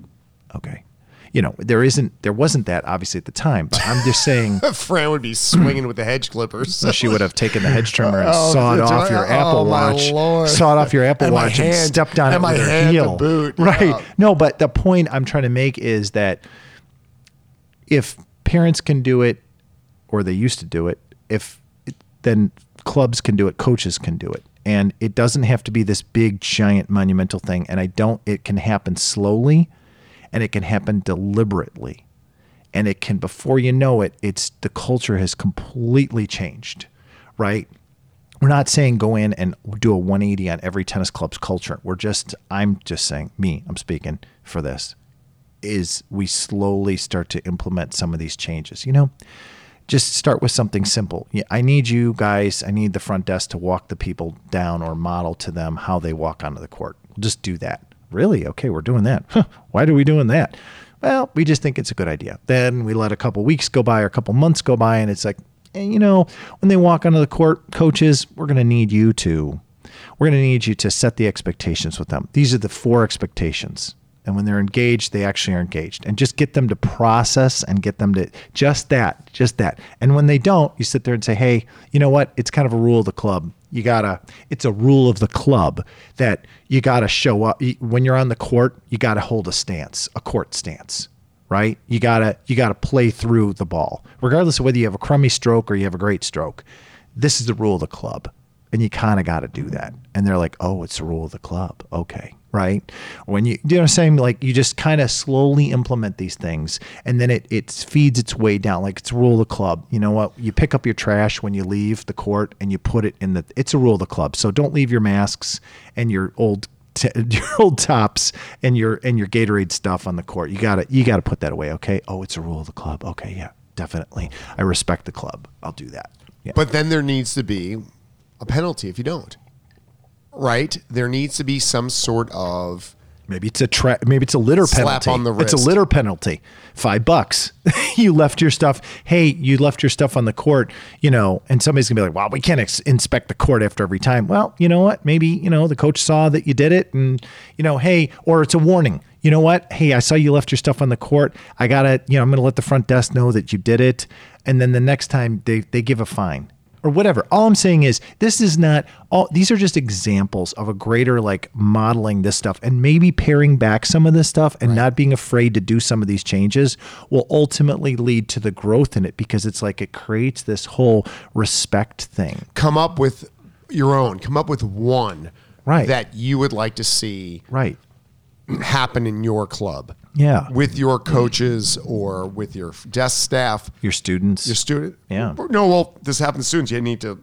S1: Okay. You know, there isn't, there wasn't that obviously at the time, but I'm just saying
S2: Fran would be swinging with the hedge clippers.
S1: she would have taken the hedge trimmer and
S2: Oh,
S1: sawed off your
S2: Oh,
S1: Apple
S2: my
S1: Watch, sawed off your Apple
S2: And
S1: Watch and stepped on it
S2: my
S1: with her
S2: hand
S1: heel.
S2: boot.
S1: Right.
S2: Yeah.
S1: No, but the point I'm trying to make is that if parents can do it, or they used to do it, if then clubs can do it, coaches can do it. And it doesn't have to be this big, giant, monumental thing. And I don't, it can happen slowly and it can happen deliberately. And it can, before you know it, it's the culture has completely changed, right? We're not saying go in and do a 180 on every tennis club's culture. We're just, I'm just saying, me, I'm speaking for this, is we slowly start to implement some of these changes. You know, just start with something simple. I need you guys, I need the front desk to walk the people down or model to them how they walk onto the court. Just do that. Really? Okay, we're doing that. Huh, Why are we doing that? Well, we just think it's a good idea. Then we let a couple weeks go by or a couple months go by, and it's like, and you know, when they walk onto the court, coaches, we're going to need you to, we're going to need you to set the expectations with them. These are the four expectations. And when they're engaged, they actually are engaged. And just get them to process and get them to just that, just that. And when they don't, you sit there and say, hey, you know what? It's kind of a rule of the club. You gotta, it's a rule of the club that you gotta show up. When you're on the court, you gotta hold a stance, a court stance right? You gotta you gotta play through the ball, regardless of whether you have a crummy stroke or you have a great stroke. This is the rule of the club, and you kind of got to do that. And they're like, "Oh, it's the rule of the club." Okay, right? When you, you know what I'm saying? Like you just kind of slowly implement these things, and then it it feeds its way down. Like it's rule of the club. You know what? You pick up your trash when you leave the court, and you put it in the. It's a rule of the club. So don't leave your masks and your old t- your old tops and your and your Gatorade stuff on the court. You gotta you gotta put that away. Okay. Oh, it's a rule of the club. Okay. Yeah. Definitely. I respect the club. I'll do that. Yeah.
S2: But then there needs to be a penalty if you don't. Right? There needs to be some sort of
S1: Maybe it's a tra- maybe it's a litter
S2: Slap
S1: penalty.
S2: on the wrist.
S1: It's a litter penalty. Five bucks. you left your stuff. Hey, you left your stuff on the court. You know, and somebody's gonna be like, "Wow, we can't ex- inspect the court after every time." Well, you know what? Maybe you know the coach saw that you did it, and you know, hey, or it's a warning. You know what? Hey, I saw you left your stuff on the court. I gotta, you know, I'm gonna let the front desk know that you did it, and then the next time they they give a fine or whatever. All I'm saying is this is not all these are just examples of a greater like modeling this stuff and maybe paring back some of this stuff and not being afraid to do some of these changes will ultimately lead to the growth in it because it's like it creates this whole respect thing.
S2: come up with your own. Come up with one
S1: Right.
S2: that you would like to see
S1: Right.
S2: happen in your club.
S1: Yeah.
S2: With your coaches or with your desk staff,
S1: Your students.
S2: your student.
S1: Yeah.
S2: No, well, this happens to students. You need to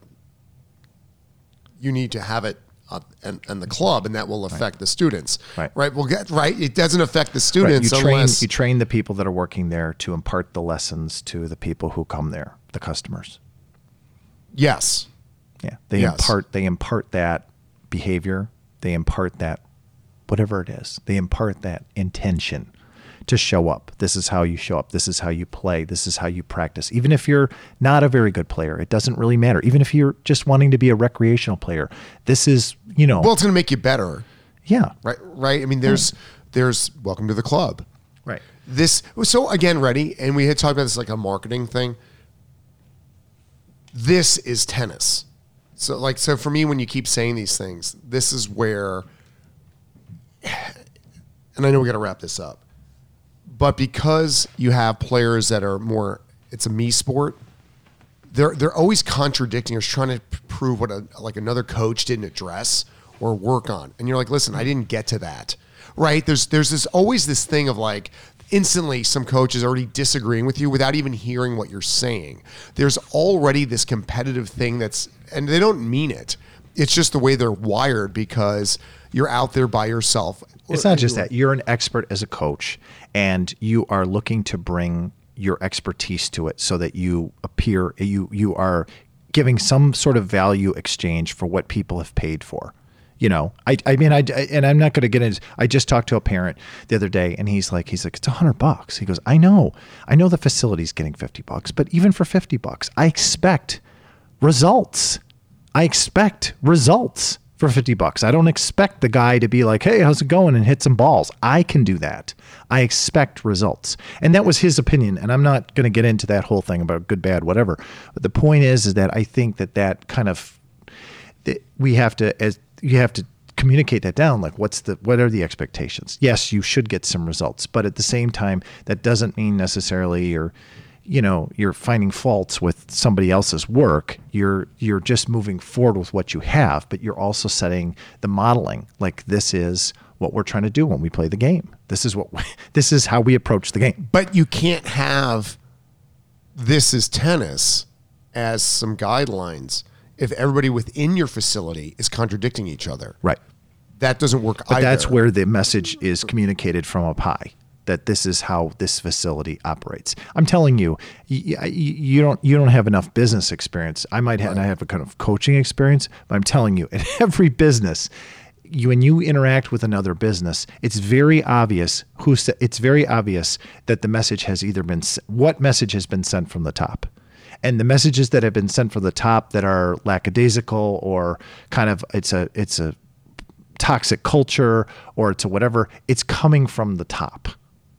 S2: you need to have it uh, and, and the club, and that will affect the students.
S1: Right.
S2: Right. Well, get right. It doesn't affect the
S1: Right.
S2: students
S1: You train
S2: unless
S1: you train the people that are working there to impart the lessons to the people who come there, the customers.
S2: yes.
S1: Yeah, they
S2: Yes.
S1: impart they impart that behavior. They impart that whatever it is. They impart that intention to show up. This is how you show up. This is how you play. This is how you practice. Even if you're not a very good player, it doesn't really matter. Even if you're just wanting to be a recreational player, this is you know
S2: Well, it's going to make you better.
S1: yeah
S2: Right. Right. I mean, there's there's welcome to the club.
S1: right
S2: this so again ready and we had talked about this like a marketing thing this is tennis so like so for me when you keep saying these things this is where and i know we got to wrap this up but because you have players that are more it's a me sport they're they're always contradicting or trying to prove what a, like another coach didn't address or work on. And you're like listen i didn't get to that. Right? There's there's this always this thing of like instantly some coach is already disagreeing with you without even hearing what you're saying. There's already this competitive thing that's and they don't mean it. It's just the way they're wired because you're out there by yourself.
S1: It's not just that. You're an expert as a coach and you are looking to bring your expertise to it so that you appear you you are giving some sort of value exchange for what people have paid for. You know, I, I mean, I, and I'm not going to get into, I just talked to a parent the other day and he's like, he's like, it's a hundred bucks. He goes, I know, I know the facility's getting 50 bucks, but even for 50 bucks, I expect results. I expect results for 50 bucks. I don't expect the guy to be like, "Hey, how's it going?" and hit some balls. I can do that. I expect results. And that was his opinion, and I'm not going to get into that whole thing about good bad whatever. But the point is is that I think that that kind of that we have to as you have to communicate that down like what's the what are the expectations yes you should get some results but at the same time that doesn't mean necessarily you're you know you're finding faults with somebody else's work you're you're just moving forward with what you have but you're also setting the modeling like this is what we're trying to do when we play the game this is what we, this is how we approach the game
S2: But you can't have this is tennis as some guidelines if everybody within your facility is contradicting each other.
S1: right
S2: That doesn't work
S1: but
S2: either.
S1: that's where the message is communicated from up high that this is how this facility operates. I'm telling you, you, you don't you don't have enough business experience. I might have, and I have a kind of coaching experience, but I'm telling you, in every business, you when you interact with another business, it's very obvious who it's very obvious that the message has either been what message has been sent from the top. And the messages that have been sent from the top that are lackadaisical or kind of it's a it's a toxic culture or it's a whatever, it's coming from the top.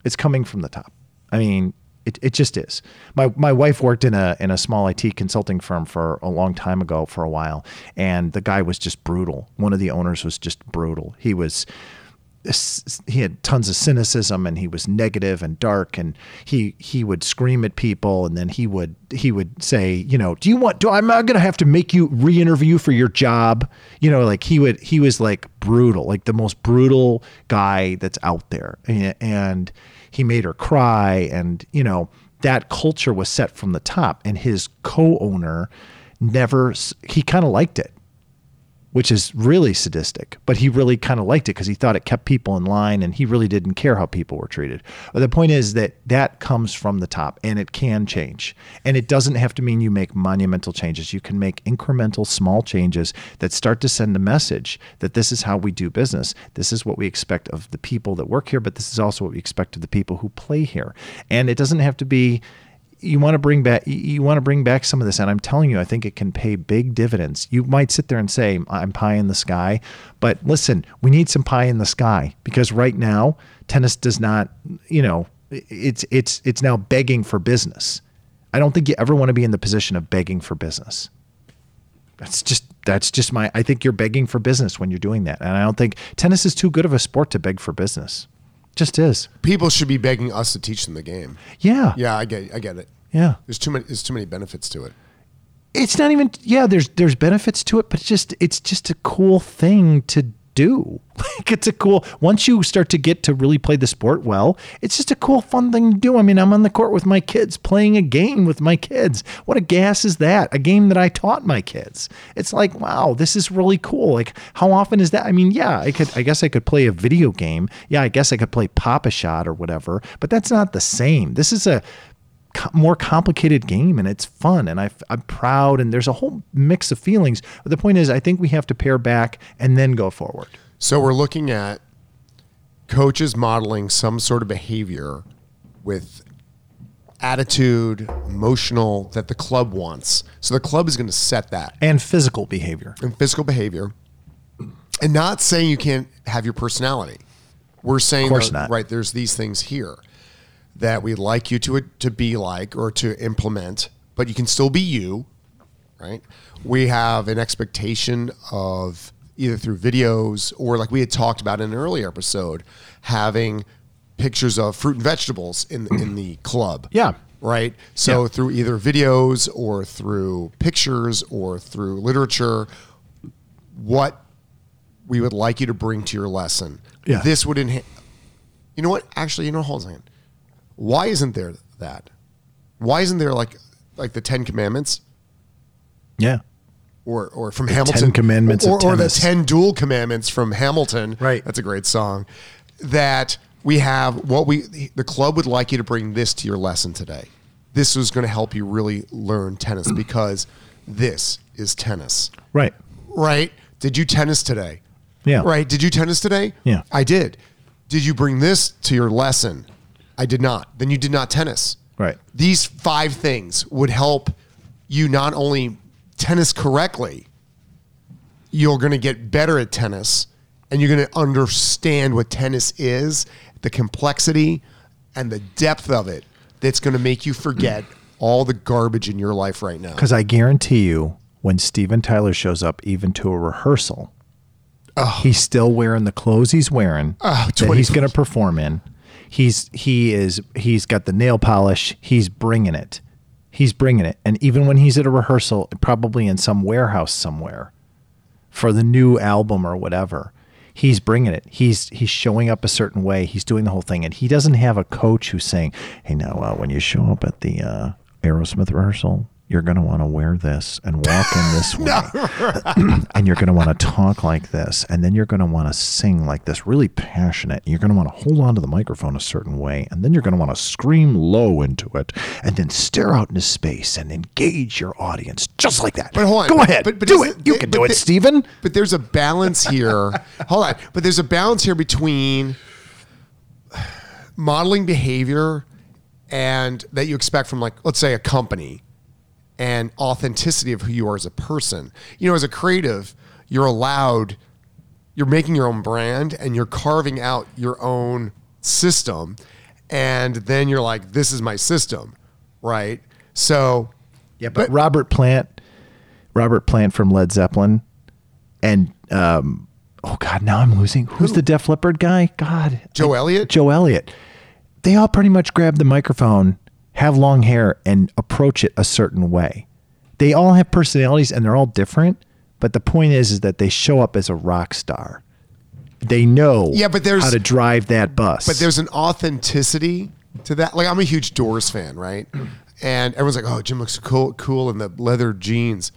S1: It's coming from the top. I mean, it, it just is. My my wife worked in a in a small IT consulting firm for a long time ago for a while, and the guy was just brutal. One of the owners was just brutal. He was he had tons of cynicism and he was negative and dark and he he would scream at people and then he would he would say you know do you want do i'm to have to make you re-interview for your job you know like he would he was like brutal like the most brutal guy that's out there and, and he made her cry and you know that culture was set from the top and his co-owner never he kind of liked it which is really sadistic. But he really kind of liked it because he thought it kept people in line and he really didn't care how people were treated. But the point is that that comes from the top and it can change. And it doesn't have to mean you make monumental changes. You can make incremental small changes that start to send a message that this is how we do business. This is what we expect of the people that work here, but this is also what we expect of the people who play here. And it doesn't have to be you want to bring back you want to bring back some of this and i'm telling you i think it can pay big dividends. You might sit there and say i'm pie in the sky but listen we need some pie in the sky because right now tennis does not you know it's it's it's now begging for business. I don't think you ever want to be in the position of begging for business. That's just that's just my i think you're begging for business when you're doing that and i don't think tennis is too good of a sport to beg for business just is
S2: People should be begging us to teach them the game.
S1: yeah
S2: Yeah, I get I get it.
S1: yeah
S2: There's too many there's too many benefits to it.
S1: it's not even yeah there's there's benefits to it but it's just it's just a cool thing to do. Like it's a cool once you start to get to really play the sport well it's just a cool fun thing to do. I mean i'm on the court with my kids playing a game with my kids. What a gas is that? A game that i taught my kids. It's like wow this is really cool. Like how often is that? I mean yeah i could i guess i could play a video game. Yeah i guess i could play Papa shot or whatever but that's not the same. This is a co- more complicated game and it's fun and I, I'm proud and there's a whole mix of feelings. But the point is, I think we have to pare back and then go forward.
S2: So we're looking at coaches modeling some sort of behavior with attitude, emotional that the club wants. So the club is going to set that
S1: And physical behavior.
S2: and physical behavior, and not saying you can't have your personality. We're saying,
S1: Of course
S2: that,
S1: not.
S2: right? There's these things here that we'd like you to to be like or to implement, but you can still be you, right? We have an expectation of either through videos or like we had talked about in an earlier episode, having pictures of fruit and vegetables in the, in the club.
S1: Yeah.
S2: Right. So
S1: Yeah.
S2: through either videos or through pictures or through literature, what we would like you to bring to your lesson.
S1: Yeah.
S2: This would enhance. You know what? Actually, you know, hold on. Why isn't there that? Why isn't there like like the Ten Commandments
S1: Yeah.
S2: or or from Hamilton?
S1: Ten Commandments
S2: or, or the. Ten Duel Commandments from Hamilton.
S1: Right.
S2: That's a great song. That we have what we the club would like you to bring this to your lesson today. This was going to help you really learn tennis because this is tennis.
S1: Right.
S2: Right? Did you tennis today?
S1: Yeah.
S2: Right? Did you tennis today?
S1: Yeah.
S2: I did. Did you bring this to your lesson? I did not. Then you did not tennis.
S1: Right.
S2: These five things would help you not only tennis correctly, you're going to get better at tennis and you're going to understand what tennis is, the complexity and the depth of it that's going to make you forget all the garbage in your life right now.
S1: Because I guarantee you, when Steven Tyler shows up, even to a rehearsal, he's still wearing the clothes he's wearing
S2: Oh,
S1: that he's going to perform in. He's he is he's got the nail polish. He's bringing it. He's bringing it. And even when he's at a rehearsal, probably in some warehouse somewhere for the new album or whatever, he's bringing it. He's he's showing up a certain way. He's doing the whole thing, and he doesn't have a coach who's saying, "Hey, now uh, when you show up at the uh, Aerosmith rehearsal." You're going to want to wear this and walk in this way. and you're going to want to talk like this. And then you're going to want to sing like this, really passionate. You're going to want to hold on to the microphone a certain way. And then you're going to want to scream low into it and then stare out into space and engage your audience just like that.
S2: But hold on.
S1: Go ahead.
S2: but- but
S1: do it. You can do it,
S2: the-
S1: Steven.
S2: But there's a balance here. Hold on. But there's a balance here between modeling behavior and that you expect from like let's say a company and authenticity of who you are as a person. You know, as a creative, you're allowed you're making your own brand and you're carving out your own system and then you're like this is my system, right? So
S1: Yeah, but, Robert Plant, Robert Plant from Led Zeppelin, and um, oh god, now I'm losing. Who's the Def Leppard guy? God,
S2: Joe
S1: I-
S2: Elliott?
S1: Joe Elliott. They all pretty much grab the microphone, have long hair, and approach it a certain way. They all have personalities, and they're all different. But the point is, is that they show up as a rock star. They know
S2: Yeah, but there's-
S1: how to drive that bus.
S2: But there's an authenticity to that. Like I'm a huge Doors fan, right? And everyone's like, "Oh, Jim looks cool, cool in the leather jeans."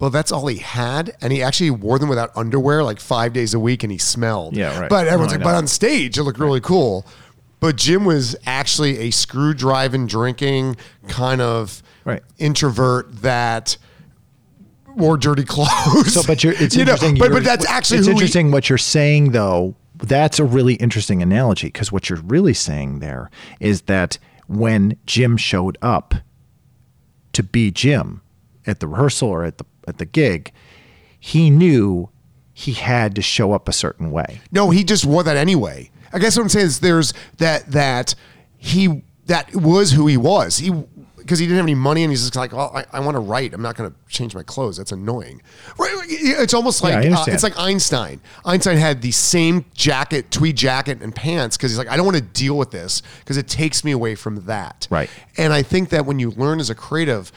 S2: Well, that's all he had, and he actually wore them without underwear like five days a week, and he smelled.
S1: Yeah, right.
S2: But everyone's like, "But on stage, it looked really cool." But Jim was actually a screw driving, drinking kind of
S1: Right.
S2: introvert that wore dirty clothes.
S1: So, but you're, it's
S2: You know,
S1: interesting.
S2: but,
S1: you're-
S2: but that's actually
S1: it's
S2: he-
S1: interesting what you're saying, though. That's a really interesting analogy because what you're really saying there is that when Jim showed up to be Jim at the rehearsal or at the at the gig, he knew he had to show up a certain way.
S2: No, he just wore that anyway. I guess what I'm saying is there's that that he that was who he was. He because he didn't have any money and he's just like, well, I, I want to write. I'm not going to change my clothes. That's annoying. Right? It's almost like
S1: Yeah,
S2: uh, it's like Einstein. Einstein had the same jacket, tweed jacket, and pants because he's like, I don't want to deal with this because it takes me away from that.
S1: Right.
S2: And I think that when you learn as a creative,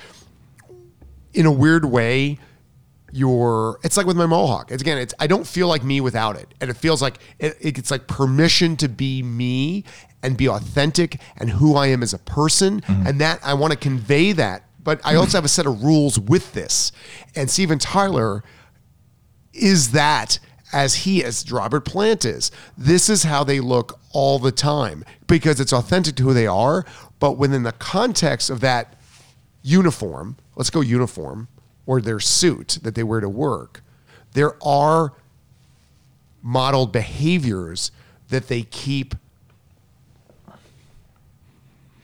S2: in a weird way, you're it's like with my mohawk. It's again, it's I don't feel like me without it. And it feels like it, it's like permission to be me and be authentic and who I am as a person. Mm-hmm. And that I want to convey that. But I also have a set of rules with this. And Steven Tyler is that as he as Robert Plant is. This is how they look all the time because it's authentic to who they are, but within the context of that uniform, let's go uniform or their suit that they wear to work, there are modeled behaviors that they keep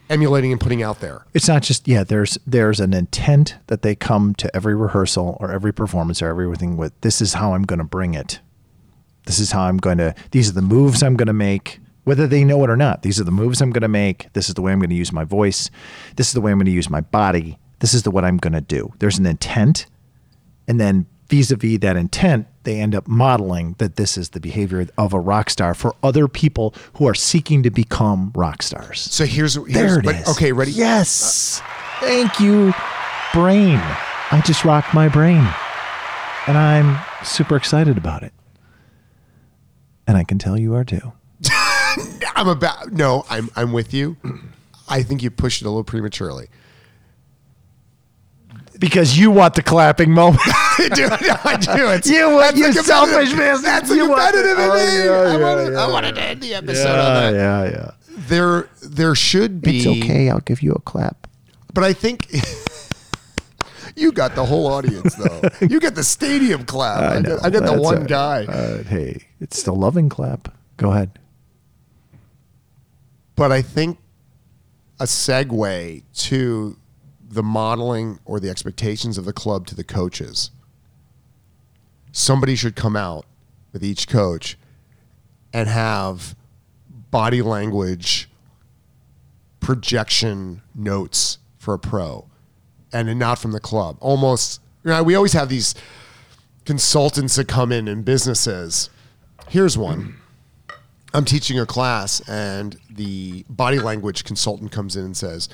S2: emulating and putting out there.
S1: It's not just yeah. There's there's an intent that they come to every rehearsal or every performance or everything with. This is how I'm going to bring it. This is how I'm going to. These are the moves I'm going to make, whether they know it or not. These are the moves I'm going to make. This is the way I'm going to use my voice. This is the way I'm going to use my body. This is the what I'm going to do. There's an intent, and then vis-a-vis that intent, they end up modeling that this is the behavior of a rock star for other people who are seeking to become rock stars.
S2: So here's, here's
S1: There it
S2: but,
S1: is.
S2: okay, ready?
S1: Yes. Thank you, brain. I just rocked my brain. And I'm super excited about it. And I can tell you are too.
S2: I'm about no, I'm I'm with you. I think you pushed it a little prematurely.
S1: Because you want the clapping moment.
S2: Dude, I do. It's,
S1: You want- you selfish man.
S2: That's
S1: You want-
S2: competitive in
S1: Oh,
S2: me.
S1: yeah,
S2: I
S1: yeah,
S2: wanted, I
S1: yeah,
S2: wanted to end the episode on that.
S1: yeah, yeah.
S2: There, there should be.
S1: It's okay. I'll give you a clap.
S2: But I think you got the whole audience though. You got the stadium clap. I,
S1: know.
S2: got, I got the one
S1: right.
S2: guy.
S1: Uh, hey, it's the loving clap. Go ahead.
S2: but I think a segue to the modeling or the expectations of the club to the coaches. Somebody should come out with each coach and have body language projection notes for a pro and not from the club. Almost, you know, we always have these consultants that come in in businesses. Here's one. I'm teaching a class, and the body language consultant comes in and says,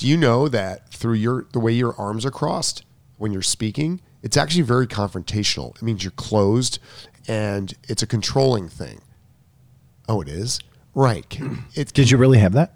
S2: "Do you know that through your the way your arms are crossed when you're speaking, it's actually very confrontational. It means you're closed, and it's a controlling thing." Oh, it is right. It
S1: Did you really have that?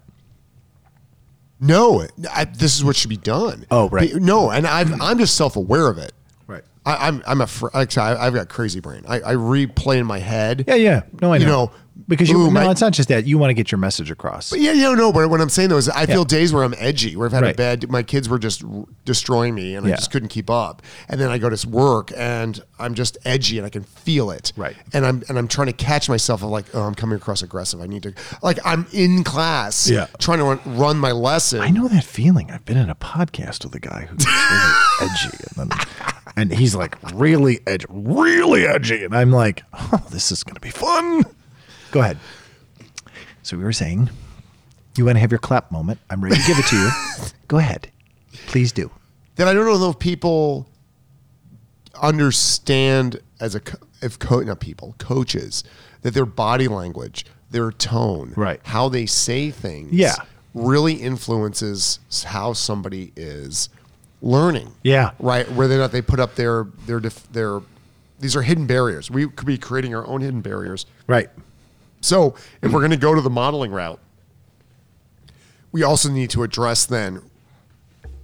S2: no, I, this is what should be done.
S1: Oh, right.
S2: No, and I've, I'm just self aware of it.
S1: Right.
S2: I, I'm I'm a fr- like I said, I- I've got crazy brain. I, I replay in my head.
S1: Yeah, yeah. No, I know.
S2: You know,
S1: because you
S2: ooh,
S1: no,
S2: my-
S1: it's not just that. You want to get your message across.
S2: Yeah, yeah, no, but what I'm saying though is I feel days where I'm edgy, where I've had a
S1: Right.
S2: bad, my kids were just r- destroying me and
S1: Yeah.
S2: I just couldn't keep up. And then I go to work and I'm just edgy and I can feel it.
S1: Right.
S2: And I'm, and I'm trying to catch myself of like, oh, I'm coming across aggressive. I need to, like, I'm in class
S1: Yeah.
S2: trying to run, run my lesson.
S1: I know that feeling. I've been in a podcast with a guy who's really edgy, and then, and he's like really edgy, really edgy, and I'm like, oh, this is gonna be fun. Go ahead. So we were saying, you want to have your clap moment. I'm ready to give it to you. Go ahead, please do.
S2: Then I don't know if people understand as a co- if co- not people coaches that their body language, their tone,
S1: Right.
S2: how they say things,
S1: Yeah.
S2: really influences how somebody is learning.
S1: Yeah.
S2: right. Whether or not they put up their their def- their these are hidden barriers. We could be creating our own hidden barriers.
S1: Right.
S2: So if we're going to go to the modeling route, we also need to address then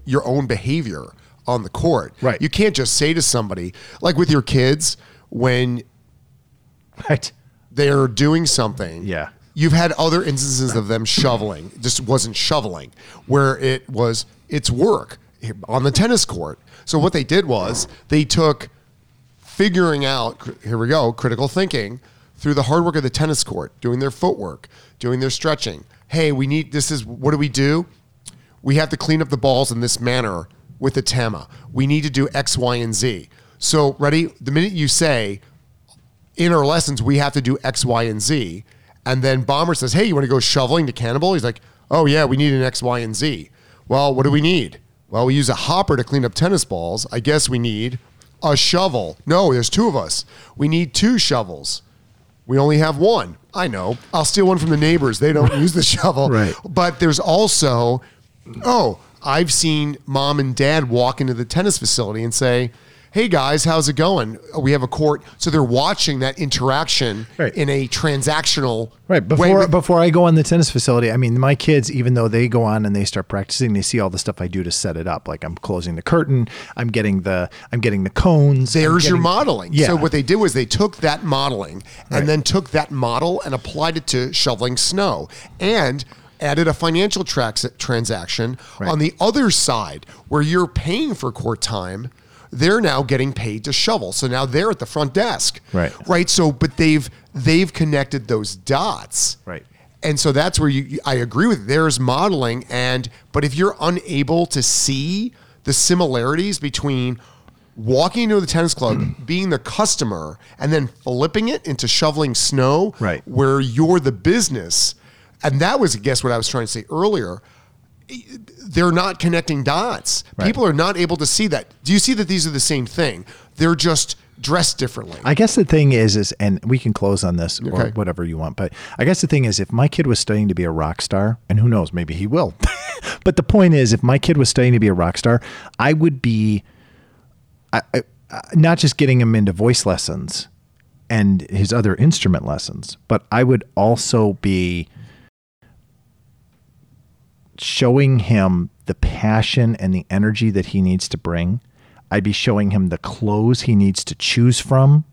S2: your own behavior on the court.
S1: Right.
S2: You can't just say to somebody, like with your kids, when
S1: Right.
S2: they're doing something.
S1: Yeah.
S2: You've had other instances of them shoveling, just wasn't shoveling, where it was, it's work on the tennis court. So what they did was they took figuring out, here we go, critical thinking through the hard work of the tennis court, doing their footwork, doing their stretching. Hey, we need, this is, what do we do? We have to clean up the balls in this manner with the TAMA. We need to do X, Y, and Z. So, ready? The minute you say, in our lessons, we have to do X, Y, and Z. And then Bomber says, Hey, you want to go shoveling to Cannibal? He's like, Oh, yeah, we need an X, Y, and Z. Well, what do we need? Well, we use a hopper to clean up tennis balls. I guess we need a shovel. No, there's two of us. We need two shovels. We only have one. I know. I'll steal one from the neighbors. They don't use the shovel.
S1: Right.
S2: But there's also, oh, I've seen mom and dad walk into the tennis facility and say, Hey guys, how's it going? We have a court. So they're watching that interaction
S1: Right.
S2: in a transactional
S1: Right
S2: way.
S1: before before I go on the tennis facility, I mean, my kids, even though they go on and they start practicing, they see all the stuff I do to set it up. Like I'm closing the curtain, I'm getting the I'm getting the cones.
S2: There's your modeling.
S1: Yeah.
S2: So what they did was they took that modeling
S1: Right.
S2: and then took that model and applied it to shoveling snow and added a financial trax- transaction
S1: Right.
S2: on the other side where you're paying for court time. They're now getting paid to shovel. So now they're at the front desk.
S1: Right.
S2: Right. So but they've they've connected those dots.
S1: Right.
S2: And so that's where you I agree with there's modeling and but if you're unable to see the similarities between walking into the tennis club, being the customer, and then flipping it into shoveling snow,
S1: Right.
S2: where you're the business. And that was, I guess, what I was trying to say earlier. They're not connecting dots.
S1: Right.
S2: People are not able to see that. Do you see that these are the same thing? They're just dressed differently.
S1: I guess the thing is, is and we can close on this or whatever you want, but I guess the thing is, if my kid was studying to be a rock star, and who knows, maybe he will. but the point is, if my kid was studying to be a rock star, I would be, I, I- not just getting him into voice lessons and his other instrument lessons, but I would also be showing him the passion and the energy that he needs to bring. I'd be showing him the clothes he needs to choose from,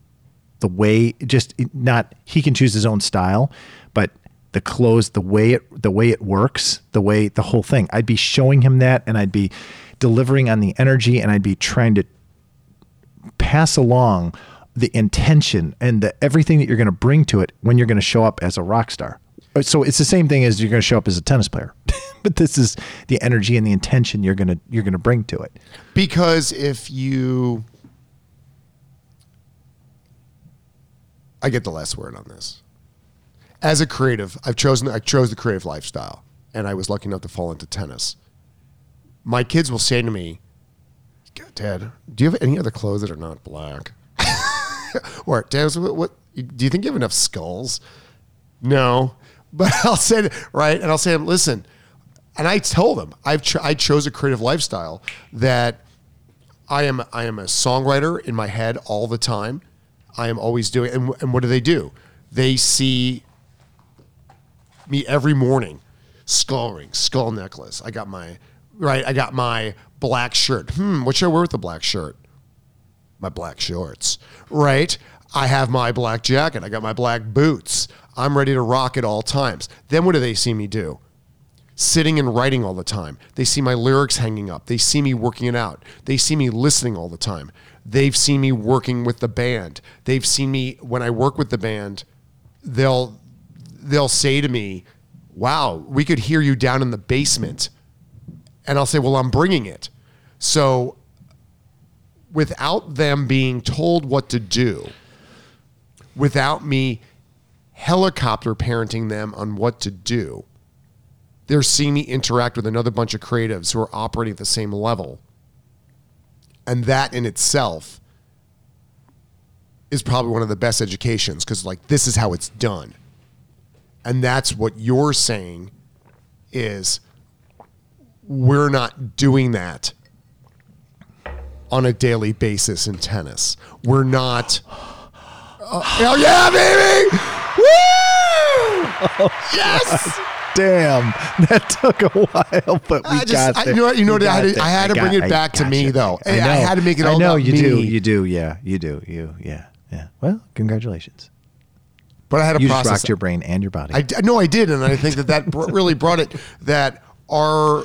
S1: the way just not he can choose his own style, but the clothes, the way it the way it works, the way the whole thing. I'd be showing him that and I'd be delivering on the energy and I'd be trying to pass along the intention and the everything that you're going to bring to it when you're going to show up as a rock star. Uh, so it's the same thing as you're going to show up as a tennis player, but this is the energy and the intention you're going to you're going to bring to it.
S2: Because if you, I get the last word on this. As a creative, I've chosen I chose the creative lifestyle, and I was lucky enough to fall into tennis. My kids will say to me, "Dad, do you have any other clothes that are not black?" or Dad, what, what? Do you think you have enough skulls? No, but I'll say right, and I'll say, listen, and I tell them I've I chose a creative lifestyle that I am I am a songwriter in my head all the time. I am always doing, and, and what do they do? They see me every morning, skull ring, skull necklace. I got my right. I got my black shirt. Hmm, what should I wear with the black shirt? My black shorts. Right. I have my black jacket. I got my black boots. I'm ready to rock at all times. Then what do they see me do? Sitting and writing all the time. They see my lyrics hanging up. They see me working it out. They see me listening all the time. They've seen me working with the band. They've seen me when I work with the band, they'll they'll say to me, "Wow, we could hear you down in the basement." And I'll say, "Well, I'm bringing it." So without them being told what to do, without me helicopter parenting them on what to do, they're seeing me interact with another bunch of creatives who are operating at the same level. And that in itself is probably one of the best educations because, like, this is how it's done. And that's what you're saying is we're not doing that on a daily basis in tennis. We're not. Uh, oh yeah, baby! Woo! Oh, yes!
S1: Damn, that took a while, but we
S2: I just,
S1: got
S2: I, you know what? You know what? I had to. I had to
S1: got-
S2: bring it
S1: I
S2: back to me though. I,
S1: I.
S2: Had to make it all
S1: I know you
S2: me.
S1: do. You do. Yeah, you do. You. Yeah. Yeah. Well, congratulations.
S2: But I had to
S1: You
S2: process.
S1: rocked your brain and your body.
S2: I no, I did, and I think that that br- really brought it. That are,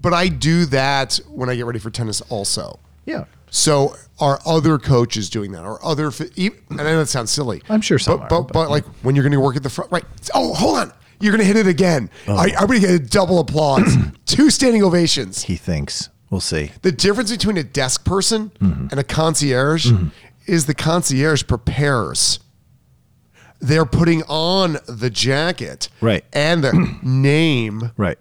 S2: but I do that when I get ready for tennis also.
S1: yeah.
S2: So are other coaches doing that? Or other? And I know that sounds silly.
S1: I'm sure some
S2: but,
S1: are,
S2: But,
S1: but,
S2: but, like when you're going to work at the front, right? Oh, hold on. You're going to hit it again. I, I'm going to get a double applause. Two standing ovations.
S1: He thinks. We'll see.
S2: The difference between a desk person
S1: Mm-hmm.
S2: and a concierge is the concierge prepares. They're putting on the jacket,
S1: Right.
S2: and the name
S1: Right.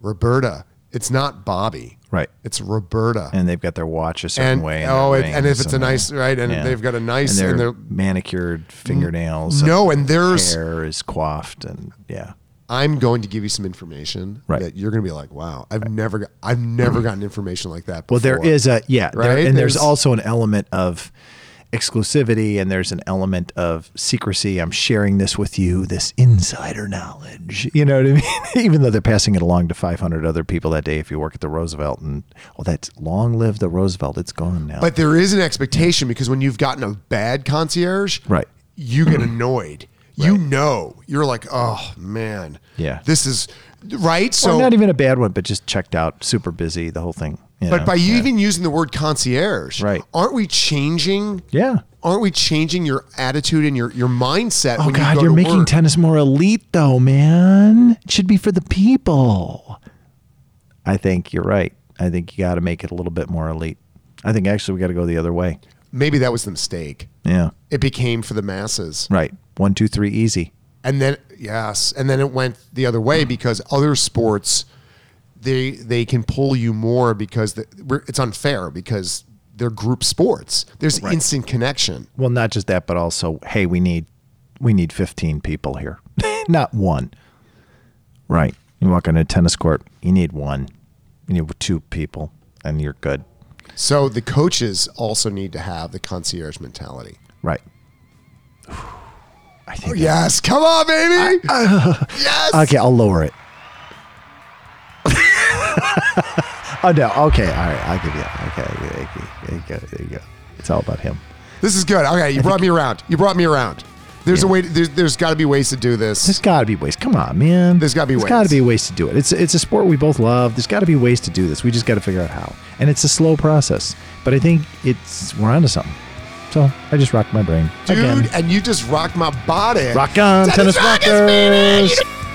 S2: Roberta. It's not Bobby.
S1: Right.
S2: It's Roberta.
S1: And they've got their watch a certain
S2: And-
S1: way.
S2: oh, it- and if it's a nice- right, and they've got a nice-
S1: and
S2: and
S1: their
S2: they're-
S1: manicured fingernails.
S2: no, and there's
S1: hair is coiffed, and yeah,
S2: I'm going to give you some information
S1: Right.
S2: that you're going to be like, wow, I've never got, I've never gotten information like that.
S1: Well, there is a yeah, there- and there's,
S2: There's-
S1: also an element of exclusivity, and there's an element of secrecy. I'm sharing this with you, this insider knowledge. You know what I mean? Even though they're passing it along to 500 other people that day, if you work at the Roosevelt, and oh, that's long live the Roosevelt. It's gone now.
S2: But there is an expectation because when you've gotten a bad concierge,
S1: Right.
S2: you get annoyed. You know, you're like, oh man,
S1: Yeah.
S2: this is right.
S1: so not even a bad one, but just checked out, super busy, the whole thing.
S2: but
S1: know?
S2: by you
S1: Yeah.
S2: even using the word concierge,
S1: Right.
S2: Aren't we changing?
S1: yeah.
S2: Aren't we changing your attitude and your your mindset?
S1: Oh
S2: when
S1: God,
S2: you go
S1: you're
S2: to
S1: making
S2: work?
S1: tennis more elite, though, man. It should be for the people. I think you're right. I think you got to make it a little bit more elite. I think actually we got to go the other way.
S2: Maybe that was the mistake.
S1: Yeah,
S2: It became for the masses.
S1: right. One, two, three, easy.
S2: And then yes and then it went the other way because other sports they they can pull you more because the, it's unfair because they're group sports there's instant connection
S1: Well, not just that, but also, hey, we need we need 15 people here, not one. Right. You walk on a tennis court, you need one. You need two people, and you're good.
S2: so the coaches also need to have the concierge mentality
S1: Right. I think.
S2: Oh, yes come on baby uh, yes
S1: Okay, I'll lower it. oh no. Okay. All right. I'll give you. Okay. There you go. There you go. It's all about him.
S2: this is good okay you brought me around you brought me around there's a way to, there's, there's got to be ways to do this.
S1: There's got to be ways. Come on, man.
S2: There's gotta be
S1: There's
S2: ways.
S1: There's got to be ways to do it. It's it's a sport we both love. There's got to be ways to do this. We just got to figure out how. And it's a slow process, but I think it's we're onto something. So I just rocked my brain
S2: dude
S1: again.
S2: and you just rocked my body
S1: Rock on, tennis,
S2: Tennis Rockets, baby!
S1: rockers.